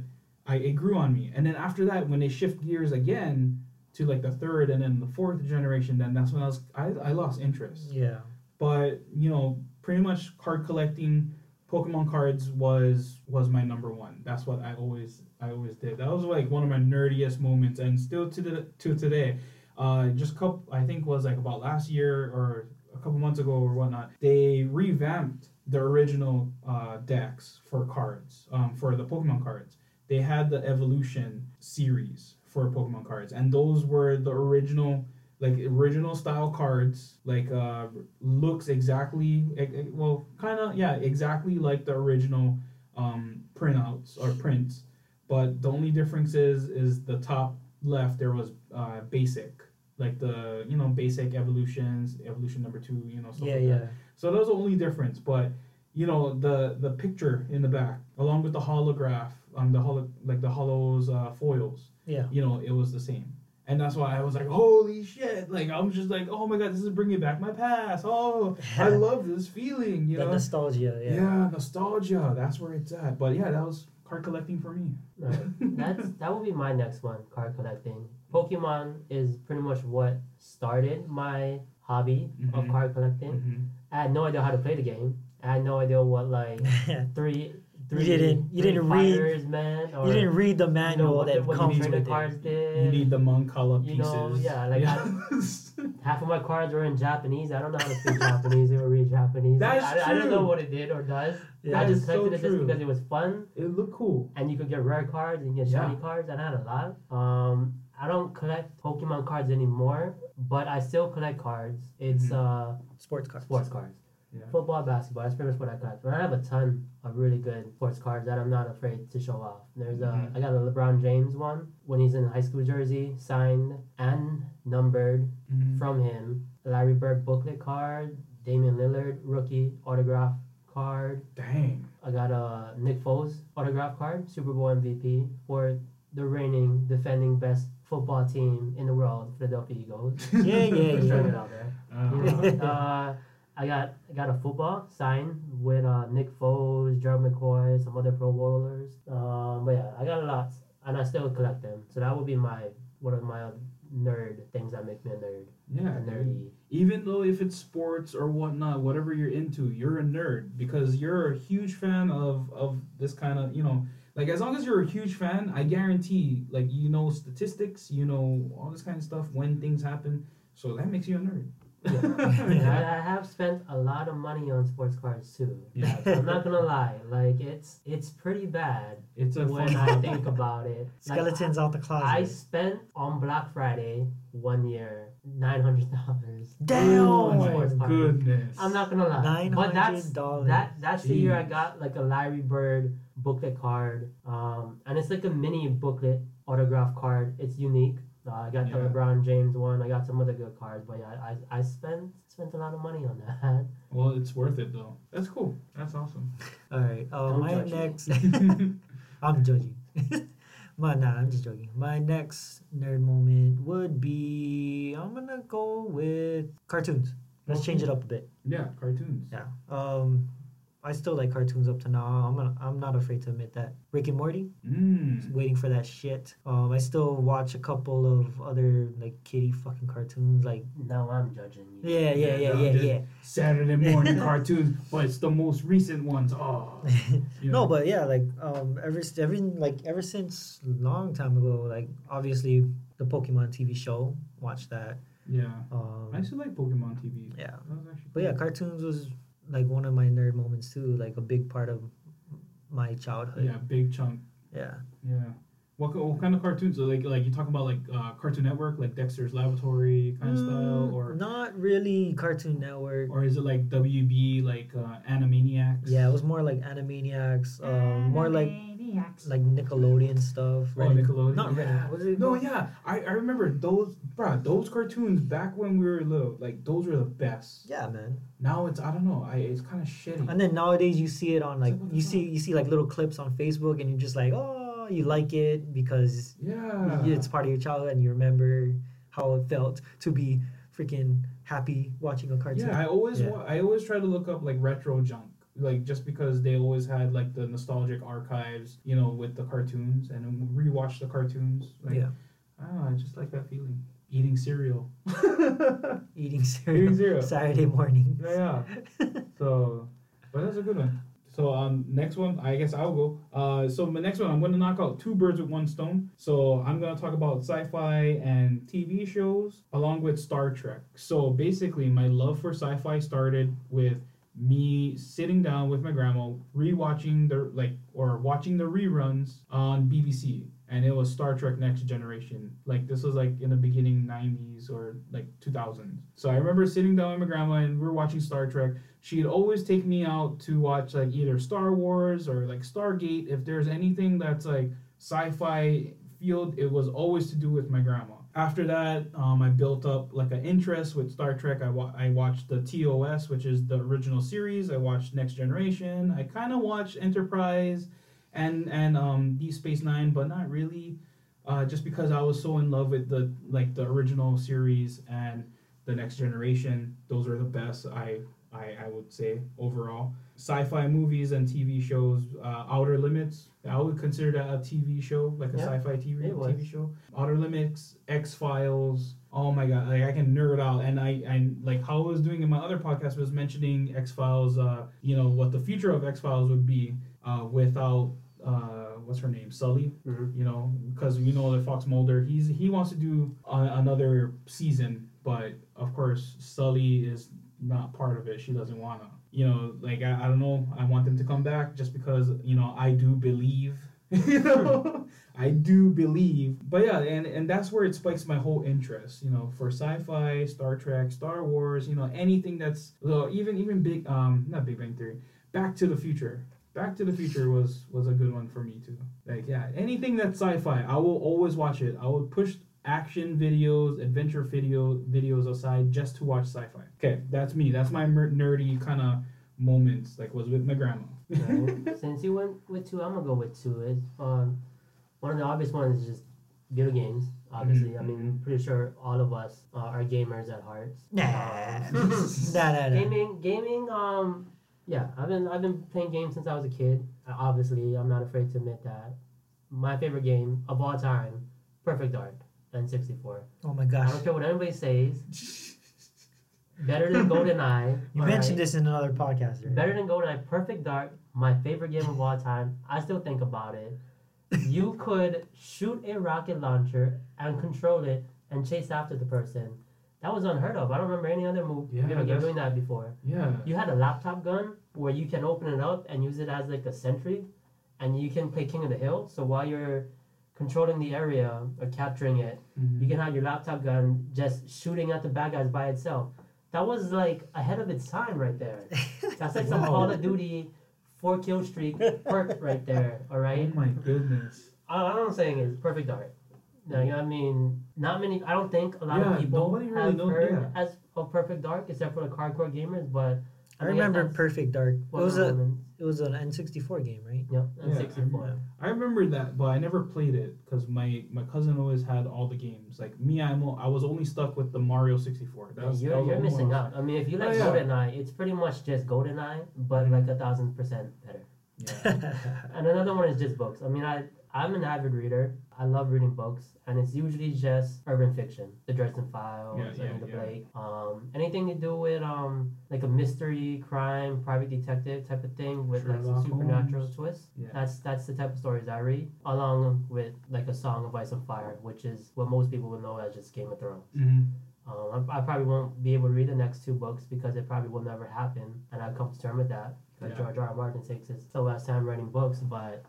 I it grew on me. And then after that, when they shift gears again to like the third and then the fourth generation, then that's when I was I, I lost interest. Yeah. But you know, pretty much card collecting, Pokemon cards was was my number one. That's what I always I always did. That was like one of my nerdiest moments, and still to the to today. Uh, just couple I think was like about last year or a couple months ago or whatnot. They revamped the original uh, decks for cards um, for the Pokemon cards. They had the Evolution series for Pokemon cards, and those were the original like original style cards like uh looks exactly well kind of yeah exactly like the original um printouts or prints but the only difference is is the top left there was uh basic like the you know basic evolutions evolution number two you know stuff Yeah, like yeah. that. so that was the only difference but you know the the picture in the back along with the holograph um the holo like the hollows uh foils Yeah. you know, it was the same. And that's why I was like, holy shit. Like, I'm just like, oh my God, this is bringing back my past. Oh, I love this feeling, you the know? nostalgia. yeah. Yeah. nostalgia. That's where it's at. But yeah, that was card collecting for me. Right. That's that will be my next one, card collecting. Pokemon is pretty much what started my hobby of Mhm. card collecting. Mhm. I had no idea how to play the game. I had no idea what like three three didn't- you didn't read- man. Or, you didn't read the you know, manual what that the comes trainer with cards it. did. You need the Moncala You pieces. know, yeah, like Half of my cards were in Japanese. I don't know how to speak Japanese or read Japanese. That's I, I don't know what it did or does. Yeah. I just That's so collected it just true. because it was fun it looked cool. and you could get rare cards and get shiny Yeah. cards and I had a lot. Um, I don't collect Pokemon cards anymore, but I still collect cards. It's Mhm. uh Sports cards. sports cards. Yeah. Football, basketball, that's pretty much what I collect. But I have a ton of really good sports cards that I'm not afraid to show off. There's a Mhm. I got a LeBron James one when he's in high school jersey, signed and numbered Mhm. from him. Larry Bird booklet card, Damian Lillard rookie autograph card. Dang. I got a Nick Foles autograph card, Super Bowl MVP for the reigning defending best football team in the world, Philadelphia Eagles. Yeah, yeah, Just throwing yeah. it out there. Uh, You know, uh, I got I got a football signed with uh, Nick Foles, Gerald McCoy, some other Pro Bowlers. Um, but yeah, I got a lot, and I still collect them. So that would be my one of my nerd things that make me a nerd. yeah. A nerdy. even though if it's sports or whatnot, whatever you're into, you're a nerd because you're a huge fan of of this kind of you know. Like as long as you're a huge fan, I guarantee like you know statistics, you know all this kind of stuff when things happen. So that makes you a nerd. I, I have spent a lot of money on sports cars too. Yeah. I'm not gonna lie. Like it's it's pretty bad It's a when I think about it. Like, Skeletons out the closet. I spent on Black Friday one year nine hundred dollars. Damn. Oh my goodness. I'm not gonna lie, Nine but that's dollars. that that's the year I got like a Larry Bird booklet card, um, and it's like a mini booklet autograph card. It's unique. Uh, I got the LeBron James one. I got some other good cards, but yeah, I, I, I spent spent a lot of money on that. Well, it's worth it though. That's cool. That's awesome. All right. Uh, Don't my next. I'm judging. my nah, I'm just joking. My next nerd moment would be I'm gonna go with cartoons. Let's change it up a bit. yeah, cartoons. Yeah. Um, I still like cartoons up to now. I'm gonna, I'm not afraid to admit that. Rick and Morty. Mm. Waiting for that shit. Um, I still watch a couple of other like kitty fucking cartoons. Like Now I'm judging you. yeah, yeah, yeah, no, yeah, yeah. Saturday morning cartoons, but it's the most recent ones. Oh, you No, but yeah, like um, ever every like ever since long time ago, like obviously the Pokemon TV show, watch that. yeah, Um, I used to like Pokemon TV. yeah, That was actually but yeah, cartoons was like one of my nerd moments too, like a big part of my childhood. yeah, big chunk. Yeah. Yeah. What, what kind of cartoons? So like like you talking about like uh, Cartoon Network, like Dexter's Laboratory kind of style, Mm, or not really Cartoon Network. or is it like WB like uh, Animaniacs? Yeah, it was more like Animaniacs, um, more like like Nickelodeon stuff. Oh, Ren Nickelodeon. Not Ren. yeah. and- Was it? No, yeah, I, I remember those, bruh, those cartoons back when we were little, like those were the best. Yeah, man. Now it's I don't know, I it's kind of shitty. And then nowadays you see it on like like, you see you see like little clips on Facebook and you're just like, oh, you like it because yeah, it's part of your childhood and you remember how it felt to be freaking happy watching a cartoon. Yeah, I always Yeah. wa- I always try to look up like retro junk, like just because they always had like the nostalgic archives, you know, with the cartoons and rewatch the cartoons. Like, Yeah. I don't know, I just like that feeling. Eating cereal. Eating cereal, Eating cereal. Saturday morning. Yeah. yeah. So, but that's a good one. So um, next one, I guess I'll go. Uh, so my next one, I'm going to knock out two birds with one stone. So I'm going to talk about sci-fi and TV shows along with Star Trek. So basically, my love for sci-fi started with me sitting down with my grandma, rewatching the like or watching the reruns on BBC. And it was Star Trek Next Generation. Like this was like in the beginning 90s or like 2000s. So I remember sitting down with my grandma and we were watching Star Trek she'd always take me out to watch like either Star Wars or like Stargate. If there's anything that's like sci-fi field, it was always to do with my grandma. After that, um, I built up like an interest with Star Trek. I, wa- I watched the TOS, which is the original series. I watched Next Generation. I kind of watched Enterprise and and um, Deep Space Nine, but not really, uh, just because I was so in love with the like the original series and the Next Generation. Those are the best. I I, I would say overall. Sci-fi movies and TV shows, uh, Outer Limits. I would consider that a TV show, like a Yeah, sci-fi TV. TV show. Outer Limits, X Files. Oh my god, like I can nerd out, and I and like how I was doing in my other podcast was mentioning X Files. Uh, you know what the future of X Files would be uh, without uh, what's her name, Scully Mhm. you know, because you know that Fox Mulder, he's he wants to do uh, another season, but of course Scully is not part of it. She doesn't wanna, you know, like I, I don't know. I want them to come back just because you know I do believe, you know, I do believe. But yeah, and and that's where it spikes my whole interest, you know, for sci-fi, Star Trek, Star Wars, you know, anything that's well, even even big um not Big Bang Theory, Back to the Future. Back to the Future was was a good one for me too. Like yeah, anything that's sci-fi, I will always watch it. I would push action videos, adventure video videos aside just to watch sci-fi. Okay, that's me. That's my mer- nerdy kind of moments. Like was with my grandma. Right? Since you went with two, I'm gonna go with two. It's um, one of the obvious ones is just video games. Obviously, I mean, pretty sure all of us uh, are gamers at heart. Nah. Um, nah, nah, nah. gaming, gaming. Um, yeah, I've been I've been playing games since I was a kid. Uh, obviously, I'm not afraid to admit that. My favorite game of all time, Perfect Dark, N64. Oh my gosh. I don't care what anybody says. Better than GoldenEye. You mentioned right? this in another podcast. Right? Better than GoldenEye, Perfect Dark, my favorite game of all time. I still think about it. You could shoot a rocket launcher and control it and chase after the person. that was unheard of. I don't remember any other movie Yeah, game that's- doing that before. Yeah. You had a laptop gun where you can open it up and use it as like a sentry, and you can play King of the Hill. So while you're controlling the area or capturing it, Mhm. you can have your laptop gun just shooting at the bad guys by itself. That was like ahead of its time right there. That's like some Wow. Call of Duty four kill streak perk right there. All right. Oh my goodness. All all I'm saying is Perfect Dark. No, you know what I mean, not many. I don't think a lot Yeah, of people nobody really have knows- heard yeah. as of Perfect Dark, except for the hardcore gamers. But I mean, remember that's Perfect Dark. It was a Woman. it was an N64 game, right? Yep, Yeah, N64. I remember that, but I never played it because my, my cousin always had all the games. Like me, I'm, o- I was only stuck with the Mario 64. Yeah, you're, that was you're missing out. I mean, if you oh, like Oh, yeah. GoldenEye, it's pretty much just GoldenEye, but mm-hmm. like a thousand percent better. Yeah. And another one is just books. I mean, I I'm an avid reader. I love reading books, and it's usually just urban fiction, The Dresden Files, Yeah, yeah, Anita yeah. Blake, um, anything to do with um like a mystery, crime, private detective type of thing with like some supernatural Holmes. twist. That's that's the type of stories I read, along with like a Song of Ice and Fire, which is what most people would know as just Game of Thrones. Mhm. Um, I, I probably won't be able to read the next two books because it probably will never happen, and I've come to terms with that. Because. George R. R. Martin takes his the last time writing books, but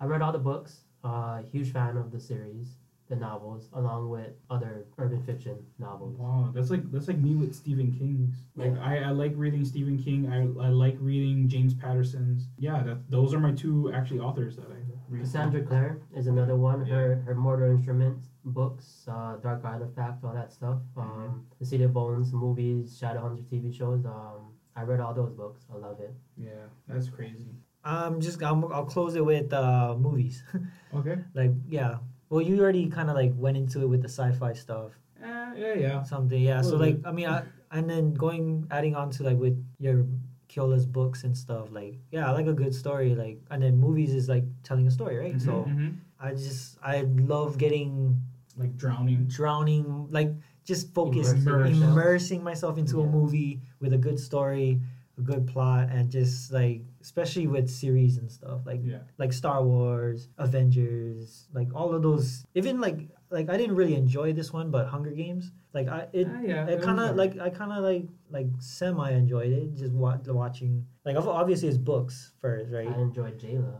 I read all the books. Uh, huge fan of the series, the novels, along with other urban fiction novels. Wow, that's like that's like me with Stephen King's. Like Yeah. I, I like reading Stephen King. I, I like reading James Patterson's. Yeah, that those are my two actually authors that I read. Cassandra Clare is another one. Her her Mortal Instruments books, uh, Dark Artifices, all that stuff. Mm-hmm. Um, The City of Bones movies, Shadowhunter TV shows. Um, I read all those books. I love it. Yeah, that's crazy. I'm just I'm, I'll close it with uh, movies. Okay. like yeah. Well, you already kind of like went into it with the sci-fi stuff. Uh, yeah, yeah. Something yeah. So like. I mean, I, and then going adding on to like with your Kiola's books and stuff. Like yeah, I like a good story. Like and then movies is like telling a story, right? So Mhm. I just I love getting like drowning. drowning like just focus Immersing immersing myself into a movie with a good story a good plot and just like especially with series and stuff like Yeah. like star wars avengers like all of those even like like i didn't really enjoy this one but hunger games like i it Ah, yeah, it was kind of like i kind of like like semi enjoyed it just wa- watching like obviously it's books first right I enjoyed Jayla.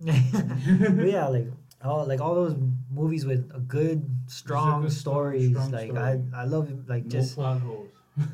But but yeah, like all like all those movies with a good, strong good story, stories. strong like story. I, I love it. Like no just plot holes.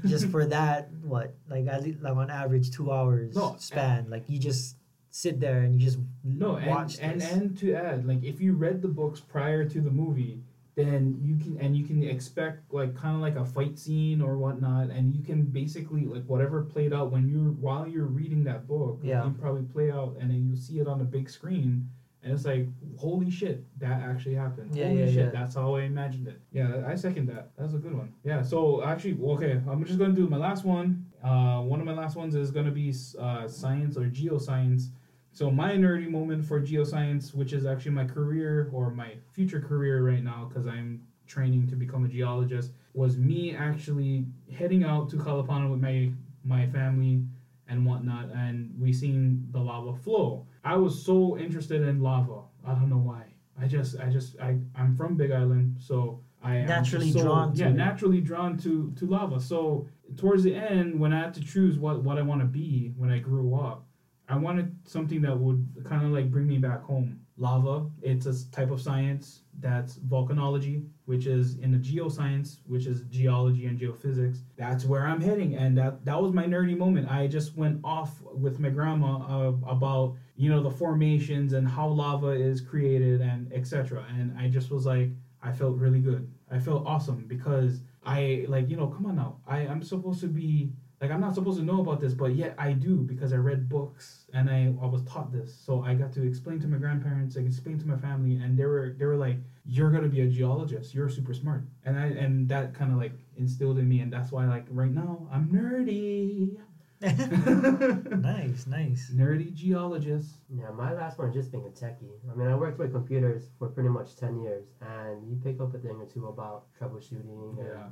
Just for that, what like at least like on average two hours No, span. Like you just sit there and you just No, and, watch and this. and to add, like if you read the books prior to the movie, then you can and you can expect like kind of like a fight scene or whatnot, and you can basically like whatever played out when you're while you're reading that book, Yeah. you probably play out, and then you see it on the big screen, and it's like holy shit, that actually happened. Yeah, holy yeah, shit, yeah. that's how I imagined it. Yeah, I second that. That's a good one. Yeah. So actually, okay, I'm just gonna do my last one. Uh, one of my last ones is gonna be uh, science or geoscience. So my nerdy moment for geoscience, which is actually my career or my future career right now, because I'm training to become a geologist, was me actually heading out to Kalapana with my my family and whatnot, and we seen the lava flow. I was so interested in lava. I don't know why. I just I just I I'm from Big Island, so I am Naturally so- drawn to yeah it. naturally drawn to to lava. So towards the end, when I had to choose what what I want to be when I grew up. I wanted something that would kind of like bring me back home. Lava, it's a type of science that's volcanology, which is in the geoscience, which is geology and geophysics. That's where I'm heading, and that that was my nerdy moment. I just went off with my grandma uh, about you know the formations and how lava is created and etc. And I just was like, I felt really good. I felt awesome because I like you know come on now. I I'm supposed to be like I'm not supposed to know about this, but yet I do because I read books and I, I was taught this. So I got to explain to my grandparents, I explain to my family, and they were they were like, "You're gonna be a geologist. You're super smart." And I and that kind of like instilled in me, and that's why like right now I'm nerdy. nice, nice. nerdy geologist. yeah, my last one just being a techie. I mean, I worked with computers for pretty much 10 years, and you pick up a thing or two about troubleshooting and Yeah.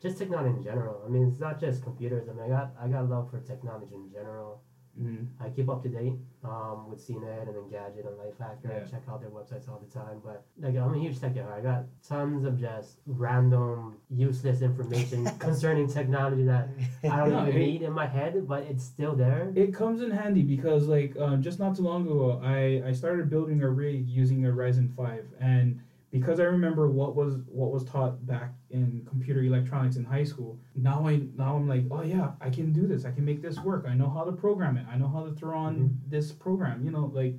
just technology in general. I mean, it's not just computers. I mean, I got I got love for technology in general. Mhm. I keep up to date um, with CNET and Engadget and Lifehacker. I Yeah. check out their websites all the time. But like, I'm a huge tech guy. I got tons of just random, useless information concerning technology that I don't No, even it- need in my head, but it's still there. It comes in handy because, like, um, just not too long ago, I, I started building a rig using a Ryzen five, and because I remember what was what was taught back in computer electronics in high school, now I now I'm like, oh yeah, I can do this. I can make this work. I know how to program it. I know how to throw on this program. You know, like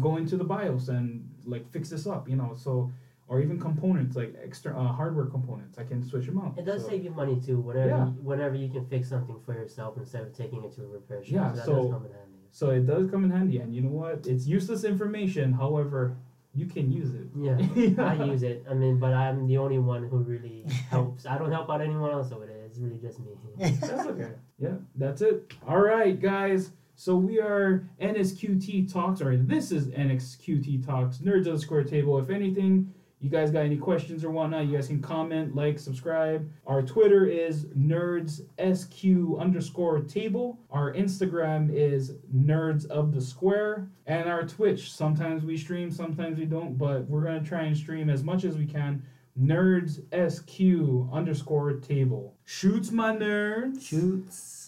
go into the BIOS and like fix this up. You know, so or even components like extra uh, hardware components, I can switch them out. It does So- save you money too. Whenever Yeah. you, whenever you can fix something for yourself instead of taking it to a repair shop. Yeah, so so- does come in handy. So it does come in handy, and you know what? It's useless information. However, you can use it. Yeah, I use it. I mean, but I'm the only one who really helps. I don't help out anyone else over there. It's really just me. That's okay. Yeah, that's it. All right, guys. So we are NSQT Talks, or this is NXQT Talks, Nerds of the Square Table. If anything, you guys got any questions or whatnot, you guys can comment, like, subscribe. Our Twitter is NerdsSQ underscore table. Our Instagram is Nerds of the Square. And our Twitch, sometimes we stream, sometimes we don't, but we're going to try and stream as much as we can. Nerds SQ underscore table. Shoots my nerds. Shoots.